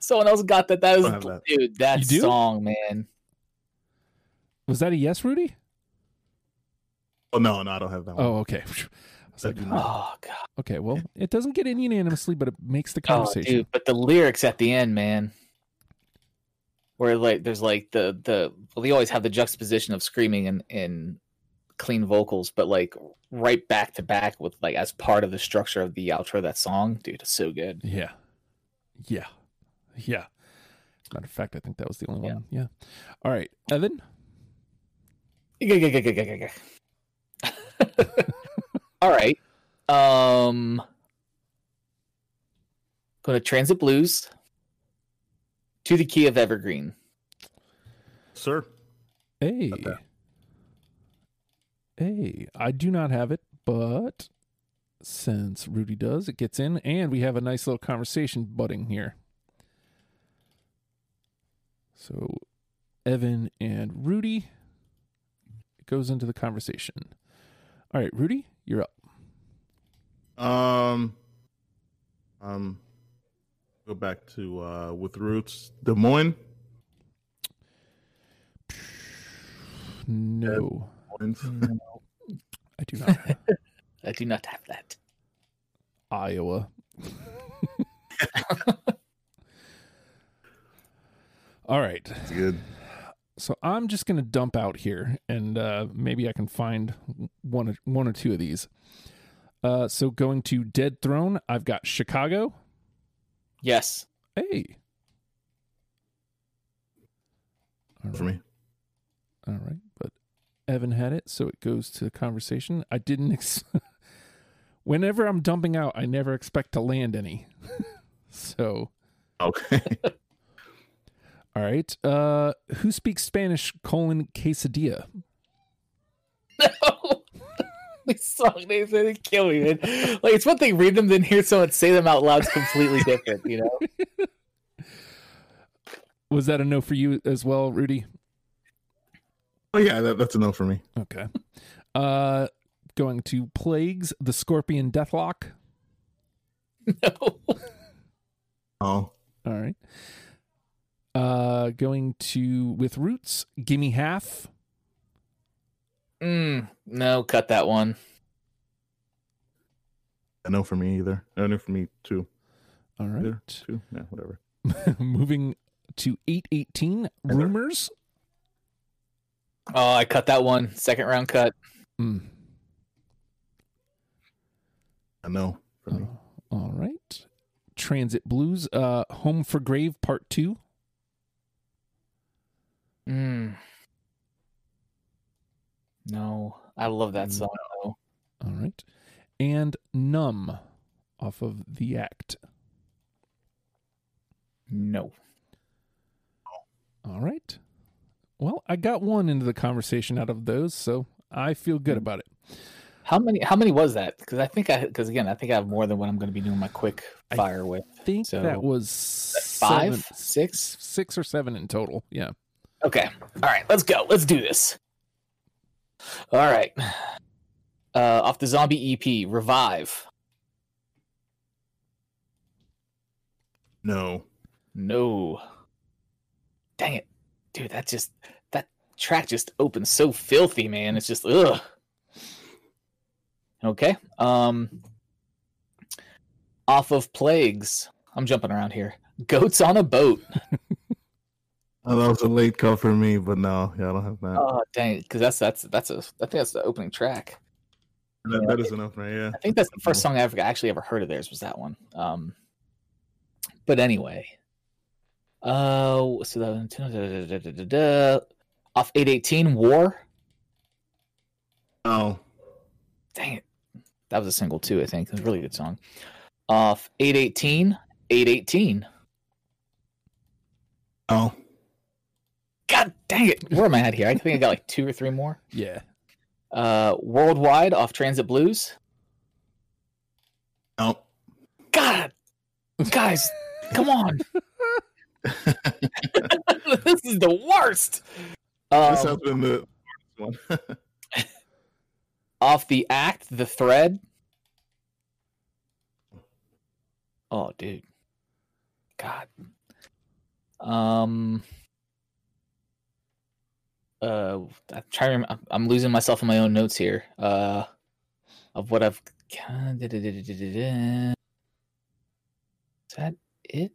Someone else got that. That was I have that. dude. That song, man. Was that a yes, Rudy? Oh no, no, I don't have that one. Oh, okay. <laughs> I It's I like. Hmm. Oh god. okay, well, it doesn't get in unanimously, but it makes the Oh, conversation. dude, but the lyrics at the end, man. Where like there's like the the well, they always have the juxtaposition of screaming and and clean vocals, but like right back to back with like as part of the structure of the outro of that song, dude, it's so good. Yeah. Yeah. Yeah. Matter of fact, I think that was the only Yeah. one. Yeah. All right. Evan? <laughs> All right. Um go to Transit Blues to the key of Evergreen. Sir. Hey. Okay. Hey. I do not have it, but since Rudy does, it gets in, and we have a nice little conversation budding here. So, Evan and Rudy it goes into the conversation. All right, Rudy, you're up. Um um go back to uh with roots Dez Moines. No, I do not <laughs> I do not have that. Iowa. <laughs> <laughs> All right. That's good. So I'm just going to dump out here, and uh, maybe I can find one, or- one or two of these. Uh, so going to Dead Throne, I've got Chicago. Yes. Hey. All For right. me. All right, but Evan had it, so it goes to the conversation. I didn't. Ex- <laughs> Whenever I'm dumping out, I never expect to land any. <laughs> so, Okay. <laughs> all right. Uh, who speaks Spanish? Colon quesadilla. No. <laughs> These song names they kill me. Like it's one thing read them, then hear someone say them out loud is completely different, you know? <laughs> Was that a no for you as well, Rudy? oh yeah, that, that's a no for me. Okay. Uh, going to plagues the scorpion deathlock. <laughs> No. Oh. All right. Uh, going to with roots. Gimme half. Mm, no, cut that one. A no for me either. A no for me too. All right. Either. Two. Yeah, whatever. <laughs> Moving to eight eighteen. Rumors. Oh, I cut that one. Second round cut. Mm. A no for me. Uh, all right. Transit blues. Uh, home for grave part two. Mm. No, I love that song. though. All right. And numb off of the act. No. All right. Well, I got one into the conversation out of those, so I feel good about it. How many? How many was that? Because I think I, because again, I think I have more than what I'm going to be doing my quick I fire with. I think So, that was Five, seven- six. six or seven in total. Yeah. Okay. All right. Let's go. Let's do this. All right. Uh, off the zombie EP, revive. No. No. Dang it, dude. That just that track just opens so filthy, man. It's just ugh. Okay. Um. Off of plagues. I'm jumping around here. Goats on a boat. <laughs> Oh, that was a late call for me, but no, yeah, I don't have that. Oh dang! Because that's that's that's a I think that's the opening track. that, that is enough, right? Yeah. I think that's the first song I ever actually ever heard of theirs was that one. Um, but anyway, uh, so that off eight eighteen war. Oh, Dang it, that was a single too. I think it was a really good song. Off eight eighteen, eight eighteen. oh, God dang it, where am I at here? I think I got like two or three more. Yeah. Uh, worldwide off Transit Blues. oh. God, guys, come on. <laughs> <laughs> this is the worst. this Um, has been the worst one. <laughs> off the act, the thread. Oh, dude. God. Um. Uh, I'm trying. To, rem- I'm- I'm losing myself in my own notes here. Uh, of what I've Is that it?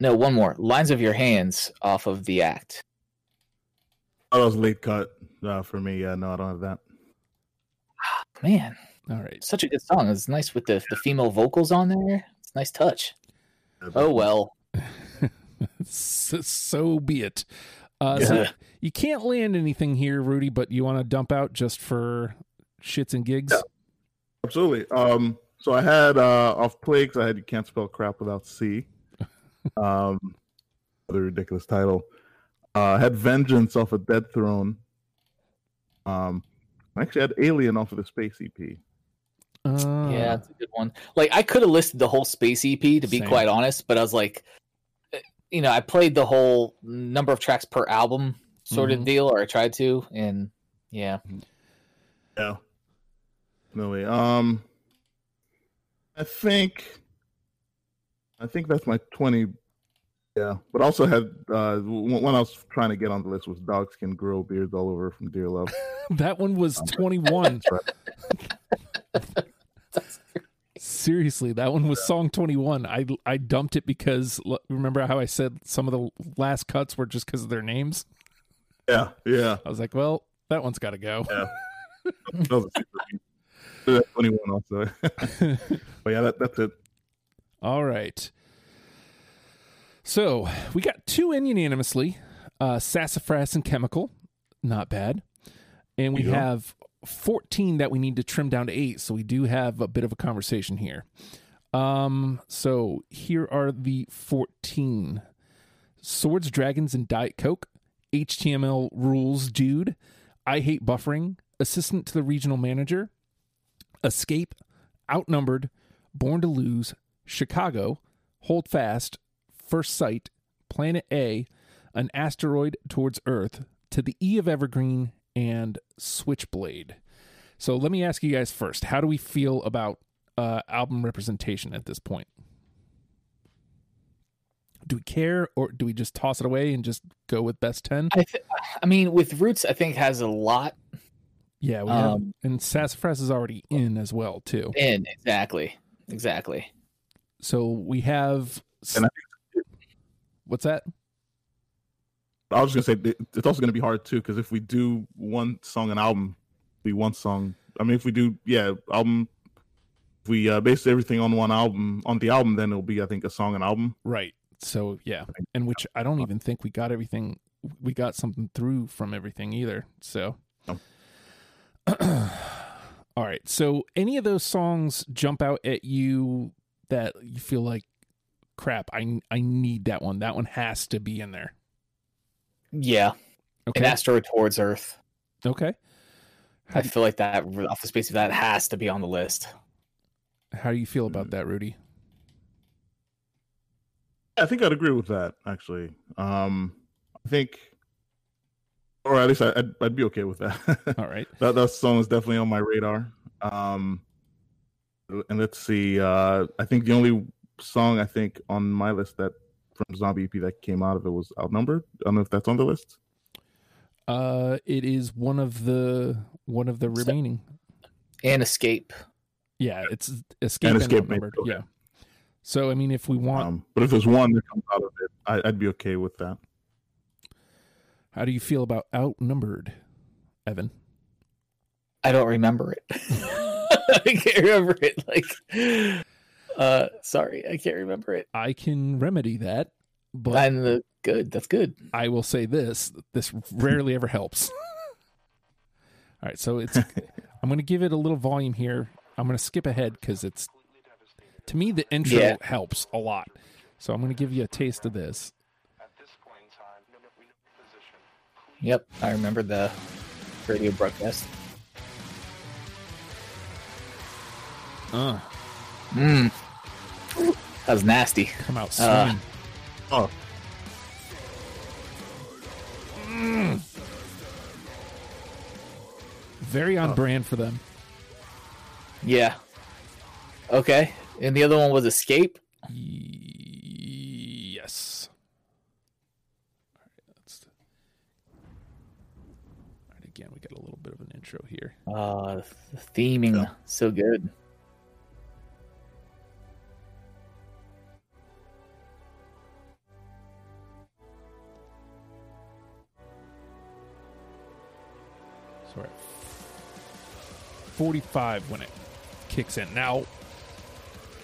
No, one more. Lines of Your Hands off of the act. Oh, that was late cut uh, for me. Yeah, no, I don't have that. Man, All right. such a good song. It's nice with the, the female vocals on there. It's a nice touch. Oh well. <laughs> so, so be it. Uh, so you can't land anything here, Rudy, but you want to dump out just for shits and gigs? Yeah. Absolutely. Um, so I had uh, off plagues. I had you can't spell crap without C. <laughs> Um, other ridiculous title. Uh, I had vengeance off a dead throne. Um, I actually had alien off of the space EP. Uh, Yeah, it's a good one. Like I could have listed the whole space EP to be Same. quite honest, but I was like, you know, I played the whole number of tracks per album sort Mhm. of deal, or I tried to, and yeah, Yeah. No way. Um, I think, I think that's my twenty. Yeah, but also had uh one one I was trying to get on the list was dogs can grow beards all over from dear love. <laughs> that one was 21. <laughs> That's right. Seriously, that one was song 21. I I dumped it because remember how I said some of the last cuts were just because of their names? Yeah, yeah. I was like, well, that one's got to go. <laughs> That was a super beat. Twenty-one also. <laughs> but yeah, that, that's it. All right. So we got two in unanimously uh, Sassafras and Chemical. Not bad. And we go. have 14 that we need to trim down to eight. So we do have a bit of a conversation here. Um, so here are the 14 Swords, Dragons, and Diet Coke. HTML rules, dude. I hate buffering. Assistant to the regional manager. Escape. Outnumbered. Born to Lose, Chicago, Hold Fast, First Sight, Planet A, An Asteroid Towards Earth, To the E of Evergreen, and Switchblade. So let me ask you guys first how do we feel about uh, album representation at this point? Do we care or do we just toss it away and just go with best 10? I, th- I mean, with Roots, I think has a lot Yeah, we have, Um, and Sassafras is already in as well too. in exactly, exactly. So we have what's that? I was just gonna say it's also gonna be hard too because if we do one song an album, be one song. I mean, if we do yeah album, if we uh, base everything on one album on the album, then it'll be I think a song an album. Right. So yeah, and which I don't even think we got everything. We got something through from everything either. So, No. <clears throat> all right. So, any of those songs jump out at you that you feel like, crap? I I need that one. That one has to be in there. Yeah, Okay. an asteroid towards Earth. okay. How I feel like that off the space of that has to be on the list. how do you feel about that, Rudy? I think I'd agree with that actually. Um, I think, or at least I, I'd I'd be okay with that. <laughs> All right. that that song is definitely on my radar. Um, and let's see. Uh, I think the only song I think on my list that from Zombie EP that came out of it was Outnumbered. I don't know if that's on the list. Uh, it is one of the one of the So- remaining. And Escape. Yeah, it's escape and, Escape, outnumbered. okay. Yeah. So I mean, if we want, Um, but if there's one that comes out of it, I, I'd be okay with that. how do you feel about outnumbered, Evan? I don't remember it. <laughs> I can't remember it. Like, uh, sorry, I can't remember it. I can remedy that, but I'm the good. That's good. I will say this: this rarely ever helps. <laughs> All right, so it's. <laughs> I'm going to give it a little volume here. I'm going to skip ahead because it's. To me, the intro Yeah. helps a lot. So I'm going to give you a taste of this. Yep, I remember the radio broadcast. Uh, Mm. That was nasty. come out Uh, swinging. Oh, Very on oh. brand for them. Yeah. Okay. And the other one was Escape. Yes. All right, let's. All right, again, we got a little bit of an intro here. Uh, the theming Yeah. so good. 45 when it kicks in. Now,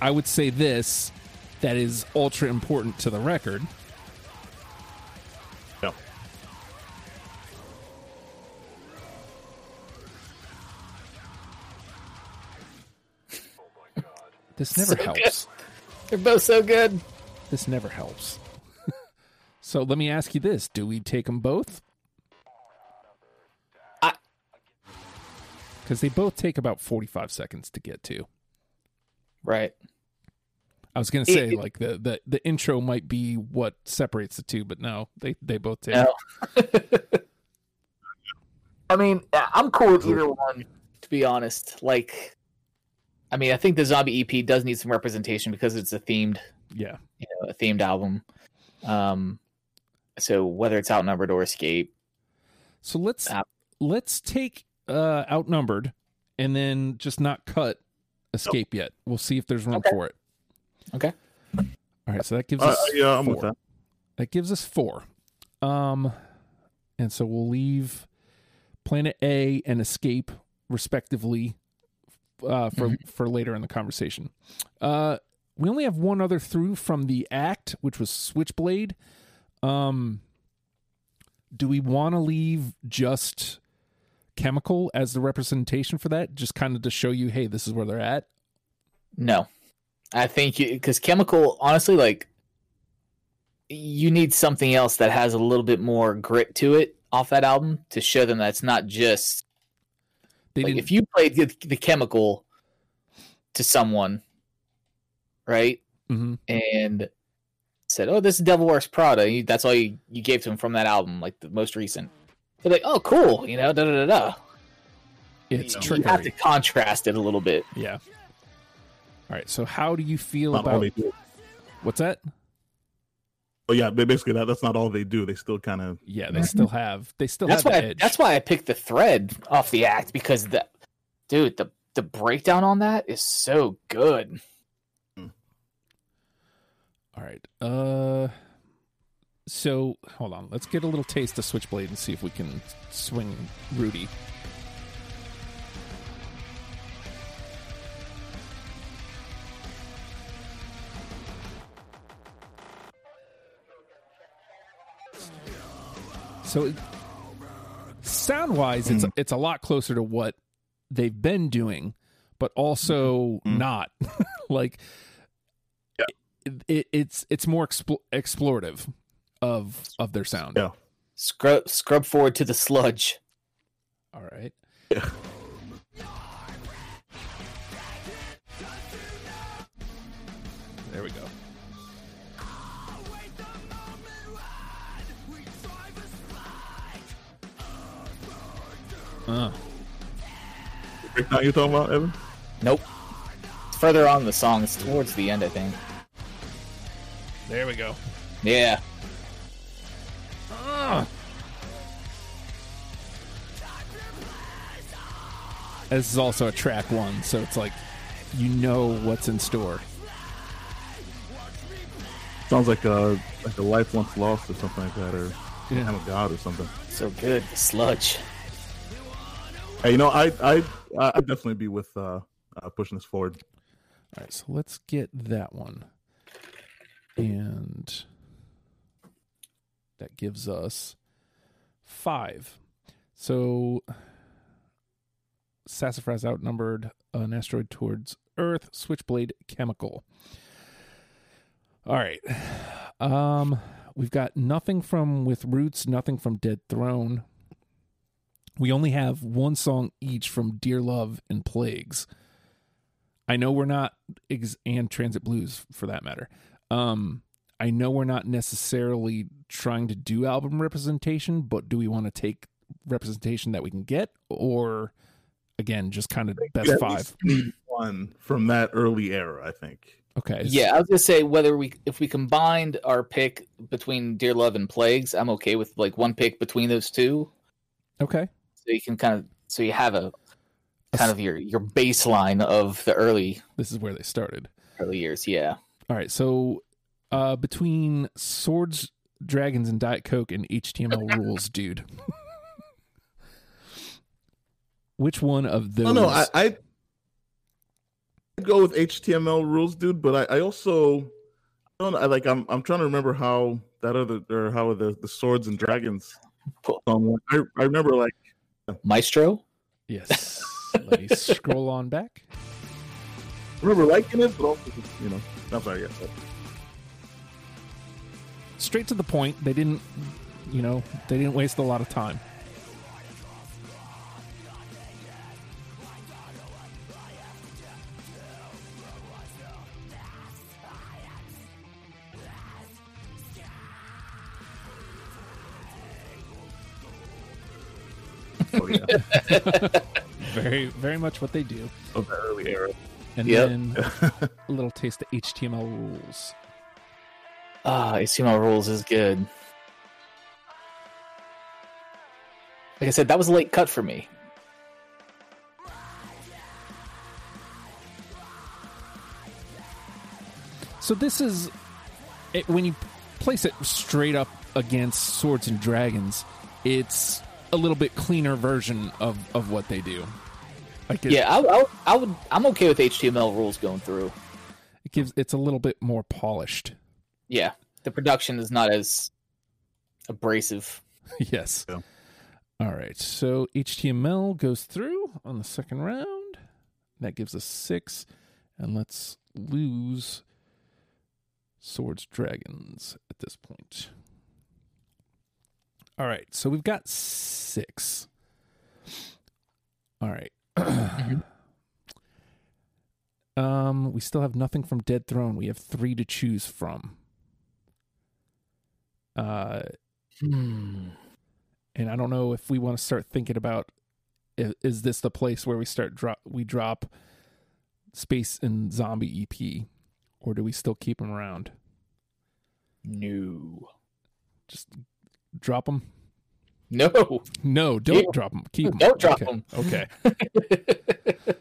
I would say this that is ultra important to the record. Yeah. This never So helps. They're both so good. This never helps. <laughs> so let me ask you this: Do we take them both? Because they both take about forty-five seconds to get to. Right. I was going to say It- like the, the the intro might be what separates the two, but no, they they both take. No. <laughs> I mean, I'm cool with either one, to be honest. Like, I mean, I think the zombie EP does need some representation because it's a themed, Yeah. you know, a themed album. Um, so whether it's outnumbered or escape, So let's Uh, let's take uh outnumbered and then just not cut escape yet. We'll see if there's room Okay. for it. Okay. All right, so that gives Uh, us yeah, I'm with that. That gives us four. Um, and so we'll leave Planet A and Escape respectively uh, for for later in the conversation. Uh, we only have one other through from the act, which was Switchblade. Um, do we want to leave just Chemical as the representation for that, just kind of to show you, hey, this is where they're at? no. I think because chemical, honestly, like you need something else that has a little bit more grit to it off that album to show them that's not just They like if you played the, the chemical to someone right Mhm. and said oh this is devil wears prada you, that's all you, you gave to him from that album like the most recent they're like oh cool you know da da da da It's you, trickery. you have to contrast it a little bit Yeah. All right. So how do you feel Not about what's that? Oh yeah, basically that, that's not all they do. They still kind of Yeah, they still have they still that's have why the I, edge. that's why i picked the thread off the act because the dude the the breakdown on that is so good All right. Uh so hold on. Let's get a little taste of Switchblade and see if we can swing Rudy. So sound wise it's it's a lot closer to what they've been doing, but also Mhm. not. <laughs> like it, it's it's more expl- explorative of of their sound. Yeah. scrub scrub forward to the sludge All right. There we go. Uh, breakdown you're talking about, Evan. nope it's further on in the song it's towards the end i think there we go. yeah This is also a track one, so it's like you know what's in store. Sounds like a like a life once lost or something like that, or Yeah. Lamb of God or something. so good sludge Hey, you know, I I I'd definitely be with uh, uh pushing this forward. All right, so let's get that one. And that gives us five. So Sassafras outnumbered an asteroid towards Earth, Switchblade Chemical. All right. Um we've got nothing from With Roots, nothing from Dead Throne. We only have one song each from Dear Love and Plagues. I know we're not ex- and Transit Blues for that matter. Um, I know we're not necessarily trying to do album representation, but do we want to take representation that we can get, or again, just kind of best You five? one from that early era, I think. Okay, yeah i was gonna say whether we if we combined our pick between dear love and plagues i'm okay with like one pick between those two okay, so you can kind of so you have a kind of your your baseline of the early this is where they started. early years yeah All right, so uh, between swords, dragons, and Diet Coke and HTML <laughs> rules, dude. Which one of those? No, no, I, I I'd go with HTML rules, dude. But I, I also I don't I like I'm I'm trying to remember how that other or how the the swords and dragons song. I I remember like Maestro. yes. Let me scroll on back. I remember liking it, but also you know I'm sorry, yes. Straight to the point. They didn't, you know, they didn't waste a lot of time. <laughs> Very, very much what they do. of the early era. And Yep. then <laughs> a little taste of HTML rules. Ah, HTML rules is good. Like I said, that was a late cut for me. So this is it, when you place it straight up against Swords and Dragons, it's a little bit cleaner version of of what they do. Like it, Yeah, I, I, I would. I'm okay with HTML rules going through. it gives it's a little bit more polished. Yeah, the production is not as abrasive. <laughs> yes. Yeah. All right. So HTML goes through on the second round. That gives us six, and let's lose Swords Dragons at this point. All right. So we've got six. All right. <clears throat> um, we still have nothing from Dead Throne. We have three to choose from. Uh, Hmm. and I don't know if we want to start thinking about i- is this the place where we start drop we drop space and zombie EP or do we still keep them around? No. Just drop them? No. No, don't Keep 'em. drop them. Keep them. Don't drop okay. 'em. Okay. <laughs>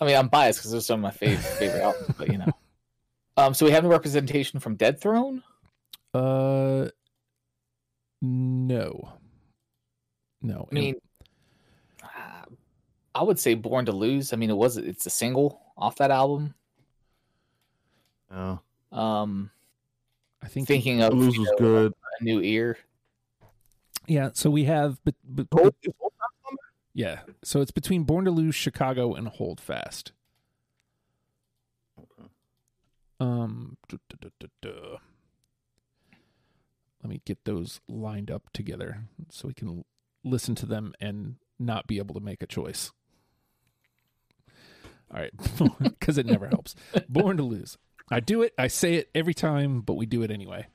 I mean, I'm biased because they're some of my favorite favorite albums, but you know. <laughs> Um, so we have no representation from Dead Throne. Uh no. No. I mean, uh, I would say Born to Lose. I mean, it was it's a single off that album. Yeah, Um, I think thinking of Blues you was know, good. a new ear. Yeah, so we have but, but, Hold- is Hold Fast on yeah. So it's between Born to Lose, Chicago and Hold Fast. Okay. Um, duh, duh, duh, duh, duh. let me get those lined up together so we can listen to them and not be able to make a choice. All right, <laughs> because it never helps. <laughs> Born to lose. I do it. I say it every time, but we do it anyway.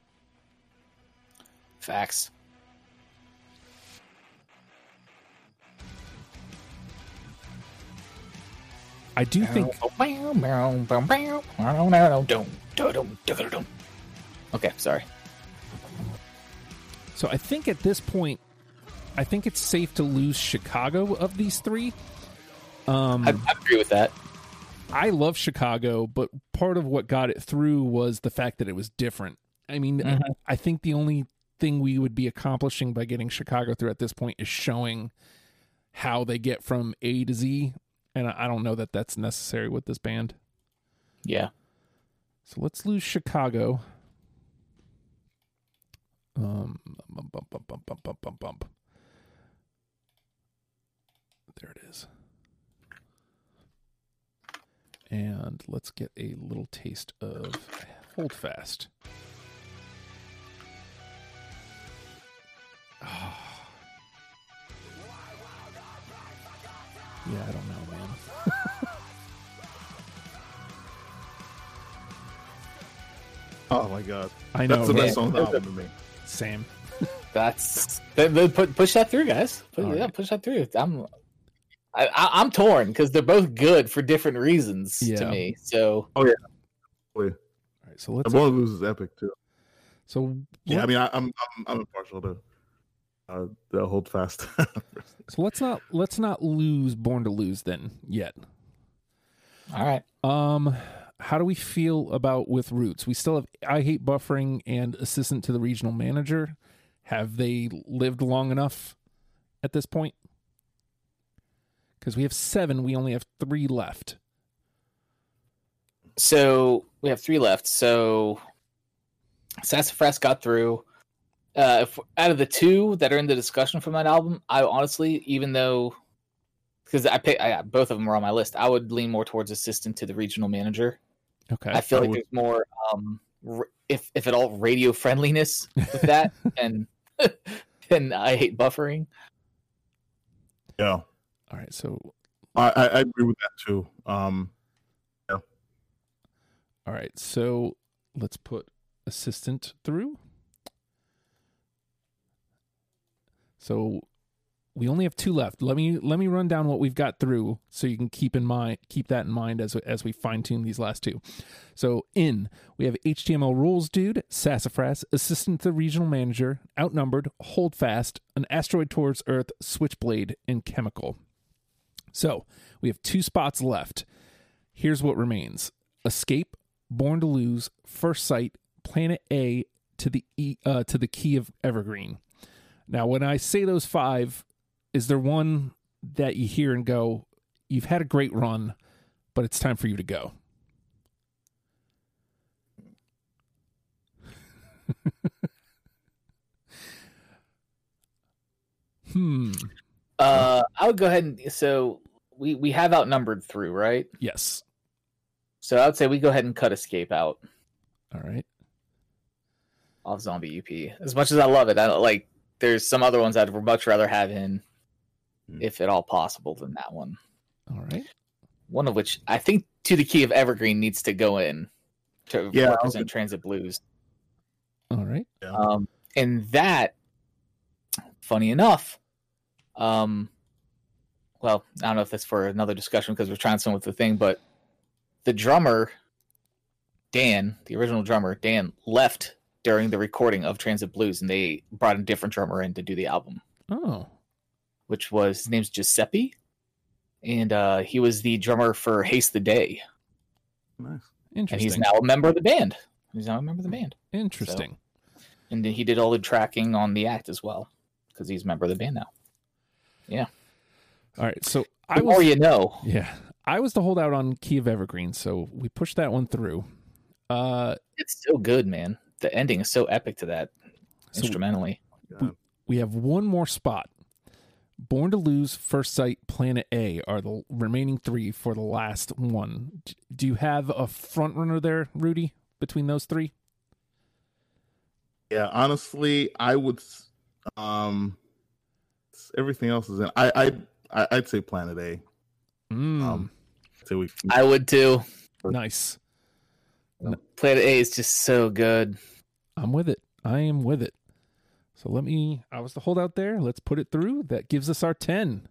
Facts. I do think. Okay, sorry. So I think at this point, I think it's safe to lose Chicago of these three. Um, I, I agree with that. I love Chicago, but part of what got it through was the fact that it was different. I mean, Mhm. I think the only thing we would be accomplishing by getting Chicago through at this point is showing how they get from A to Z, and I don't know that that's necessary with this band. Yeah. So let's lose Chicago. Um, bump, bump, bump, bump, bump, bump, bump, bump. There it is. And let's get a little taste of Hold Fast. Ah. Yeah, I don't know, man. <laughs> Oh my god, I know. that's the man. best song on the album to me. Same. That's then, then put push that through, guys. Put, yeah, right. push that through. I'm I, I, I'm torn because they're both good for different reasons Yeah. to me. So oh, oh yeah, All right, so let's. Born to Lose is epic too. So Yeah, I mean, I, I'm I'm I'm impartial to uh, the Hold Fast. <laughs> So let's not let's not lose Born to Lose then yet. all right, Um how do we feel about with Roots? We still have I hate buffering and assistant to the regional manager. Have they lived long enough at this point? Because we have seven, we only have three left. So we have three left. So Sassafras got through. Uh, if, out of the two that are in the discussion from that album, I honestly, even though because I pick, I, both of them are on my list, I would lean more towards assistant to the regional manager. Okay. I feel I like would- there's more, um, if if at all, radio friendliness with that, <laughs> and <laughs> and I hate buffering. Yeah, All right. So, I, I I agree with that too. Um, yeah. all right. So let's put assistant through. So we only have two left. Let me let me run down what we've got through so you can keep in mind keep that in mind as as we fine tune these last two. So in we have HTML rules dude, Sassafras, assistant to the regional manager, outnumbered, hold fast, an asteroid towards Earth, switchblade, and chemical. So we have two spots left. Here's what remains: escape, born to lose, first sight, planet A to the e, uh, to the key of evergreen. Now, when I say those five, is there one that you hear and go, "You've had a great run, but it's time for you to go"? <laughs> hmm. Uh, I would go ahead and so we we have outnumbered through right. Yes. So I would say we go ahead and cut escape out All right. off zombie EP. As much as I love it, I don't like. There's some other ones I'd much rather have in, Hmm. if at all possible, than that one. All right. One of which I think to the key of Evergreen needs to go in to Yeah, represent gonna- Transit Blues. All right. Um, and that, funny enough, um, well, I don't know if that's for another discussion because we're trying some with the thing, but the drummer, Dan, the original drummer, Dan, left during the recording of Transit Blues, and they brought a different drummer in to do the album, Oh. which was his name's Giuseppe, and uh, he was the drummer for Haste the Day, nice. Interesting. And he's now a member of the band. He's now a member of the band. Interesting. and then he did all the tracking on the act as well because he's a member of the band now. Yeah. All right. So I The was more you know. Yeah. I was the holdout on Key of Evergreen, so we pushed that one through. Uh It's so good, man. The ending is so epic to that So- instrumentally. God. we have one more spot. Born to Lose, First Sight, Planet A are the remaining three for the last one. Do you have a front runner there, Rudy, between those three? Yeah, honestly, I would. Um, everything else is in. I I I- I'd say Planet A. Mm, Um, so we. I would too. nice. Planet A is just so good. I'm with it. I am with it. So let me, I was the holdout there. Let's put it through. That gives us our 10.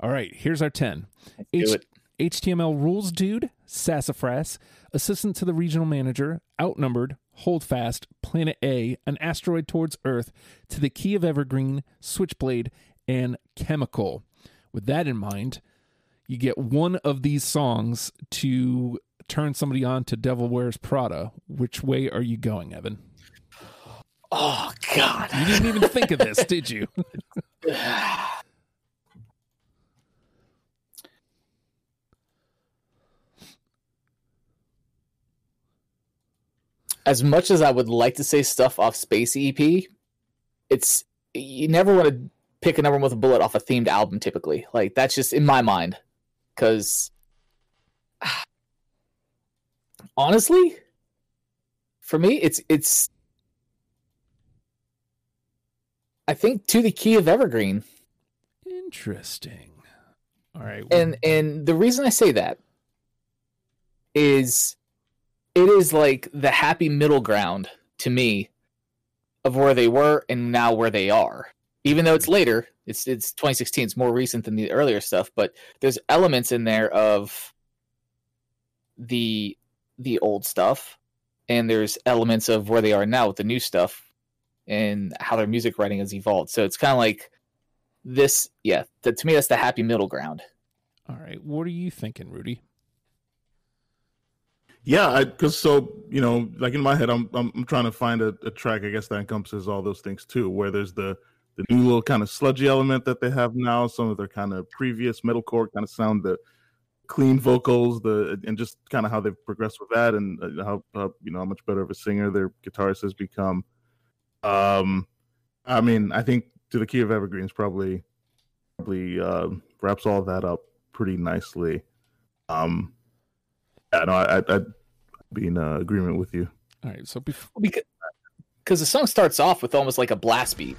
All right, here's our 10. Do H- it. HTML rules dude, Sassafras, assistant to the regional manager, outnumbered, hold fast, planet A, an asteroid towards Earth, to the key of Evergreen, Switchblade, and Chemical. With that in mind, you get one of these songs to turn somebody on to Devil Wears Prada. Which way are you going, Evan? Oh God. You didn't even think of this, did you? <laughs> as much as I would like to say stuff off Space EP, it's you never want to pick a number one with a bullet off a themed album. Typically, like that's just in my mind. Because honestly, for me, it's it's. I think to the key of Evergreen, Interesting. All right. and and the reason I say that is it is like the happy middle ground to me of where they were and now where they are. Even though it's hmm. later, it's it's 2016, it's more recent than the earlier stuff, but there's elements in there of the the old stuff and there's elements of where they are now with the new stuff and how their music writing has evolved. So it's kind of like this yeah, that to me that's the happy middle ground. All right. What are you thinking, Rudy? Yeah, because so you know, like in my head, I'm I'm, I'm trying to find a, a track, I guess that encompasses all those things too, where there's the the new little kind of sludgy element that they have now, some of their kind of previous metalcore kind of sound, the clean vocals, the and just kind of how they've progressed with that, and uh, how, how you know how much better of a singer their guitarist has become. Um, I mean, I think "To the Key of Evergreens" probably probably uh, wraps all that up pretty nicely. Um, yeah, no, I, I, I'd be in uh, agreement with you. All right, so before because because the song starts off with almost like a blast beat,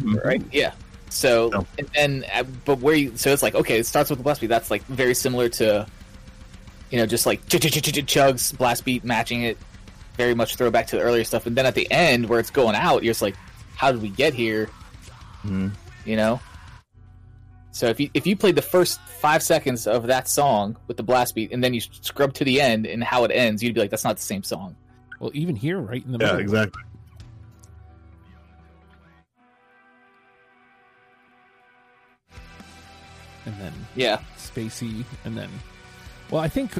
Mhm. right? Yeah. So No. and then, uh, but where you so it's like okay, it starts with the blast beat. That's like very similar to, you know, just like ch- ch- ch- ch- chugs blast beat matching it. Very much throwback to the earlier stuff, and then at the end where it's going out, you're just like, how did we get here? Mhm. You know. So if you if you played the first five seconds of that song with the blast beat, and then you scrub to the end and how it ends, you'd be like, that's not the same song. well, even here, right in the Yeah, middle, exactly. And then Yeah. spacey, and then, well, I think,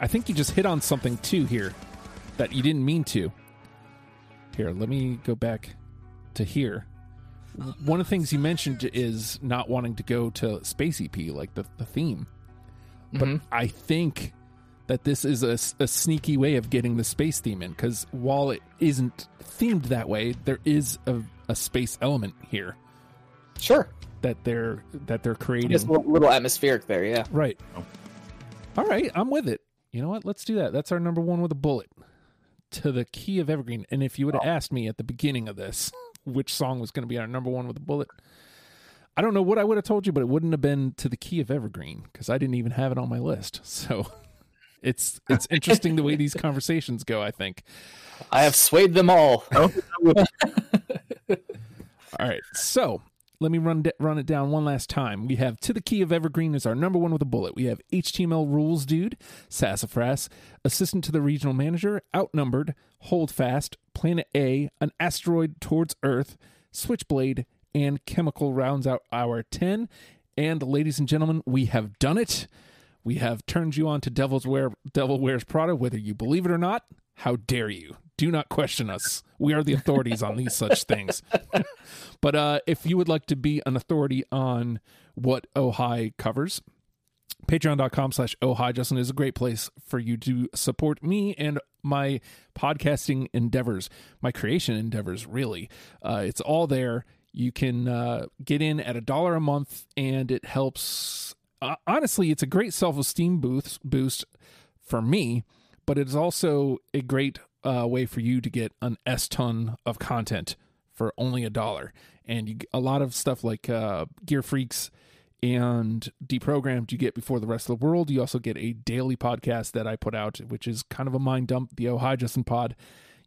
I think you just hit on something too here that you didn't mean to. Here, let me go back to here. One of the things you mentioned is not wanting to go to space EP like the, the theme, but Mhm. I think that this is a sneaky way of getting the space theme in because while it isn't themed that way, there is a, a space element here Sure. That they're that they're creating. Just a little, atmospheric there, yeah. Right. Oh. All right, I'm with it. You know what? Let's do that. That's our number one with a bullet to the key of Evergreen. And if you would have oh. asked me at the beginning of this which song was going to be our number one with a bullet, I don't know what I would have told you, but it wouldn't have been to the key of Evergreen because I didn't even have it on my list. <laughs> So it's it's interesting the way these <laughs> conversations go. I think. I have swayed them all. I don't think I would- All right, so let me run run it down one last time. We have To the Key of Evergreen is our number one with a bullet. We have HTML Rules Dude, Sassafras, Assistant to the Regional Manager, Outnumbered, Hold Fast, Planet A, An Asteroid Towards Earth, Switchblade, and Chemical rounds out our 10. And ladies and gentlemen, we have done it. We have turned you on to Devil's Wear, Devil Wears Prada, whether you believe it or not. How dare you? Do not question us. We are the authorities on these such <laughs> things. <laughs> but uh, if you would like to be an authority on what Ohi covers, patreon.com slash Ohi Justin is a great place for you to support me and my podcasting endeavors, my creation endeavors, really. Uh, it's all there. You can uh, get in at a dollar a month, and it helps. Uh, honestly, it's a great self esteem boost boost for me, but it's also a great uh, way for you to get an S ton of content for only a dollar. And you, a lot of stuff like uh, Gear Freaks and Deprogrammed you get before the rest of the world. You also get a daily podcast that I put out, which is kind of a mind dump, the Oh Hi Justin Pod.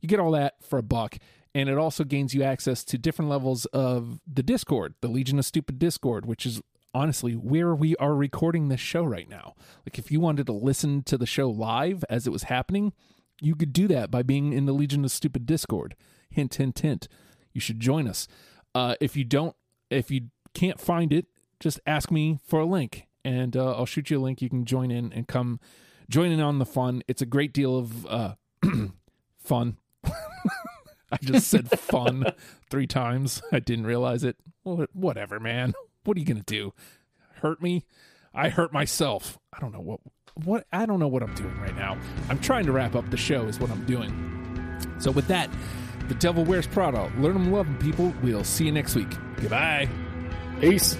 You get all that for a buck. And it also gains you access to different levels of the Discord, the Legion of Stupid Discord, which is honestly where we are recording this show right now. Like if you wanted to listen to the show live as it was happening, you could do that by being in the Legion of Stupid Discord. Hint, hint, hint. You should join us. Uh, if you don't, if you can't find it, just ask me for a link, and uh, I'll shoot you a link. You can join in and come join in on the fun. It's a great deal of uh, <clears throat> fun. <laughs> I just said fun three times. I didn't realize it. Wha- Whatever, man. What are you gonna do? Hurt me? I hurt myself. I don't know what what I don't know what I'm doing right now. I'm trying to wrap up the show is what I'm doing. So with that, the devil wears Prada. Learn them, love 'em, people. We'll see you next week. Goodbye. Peace.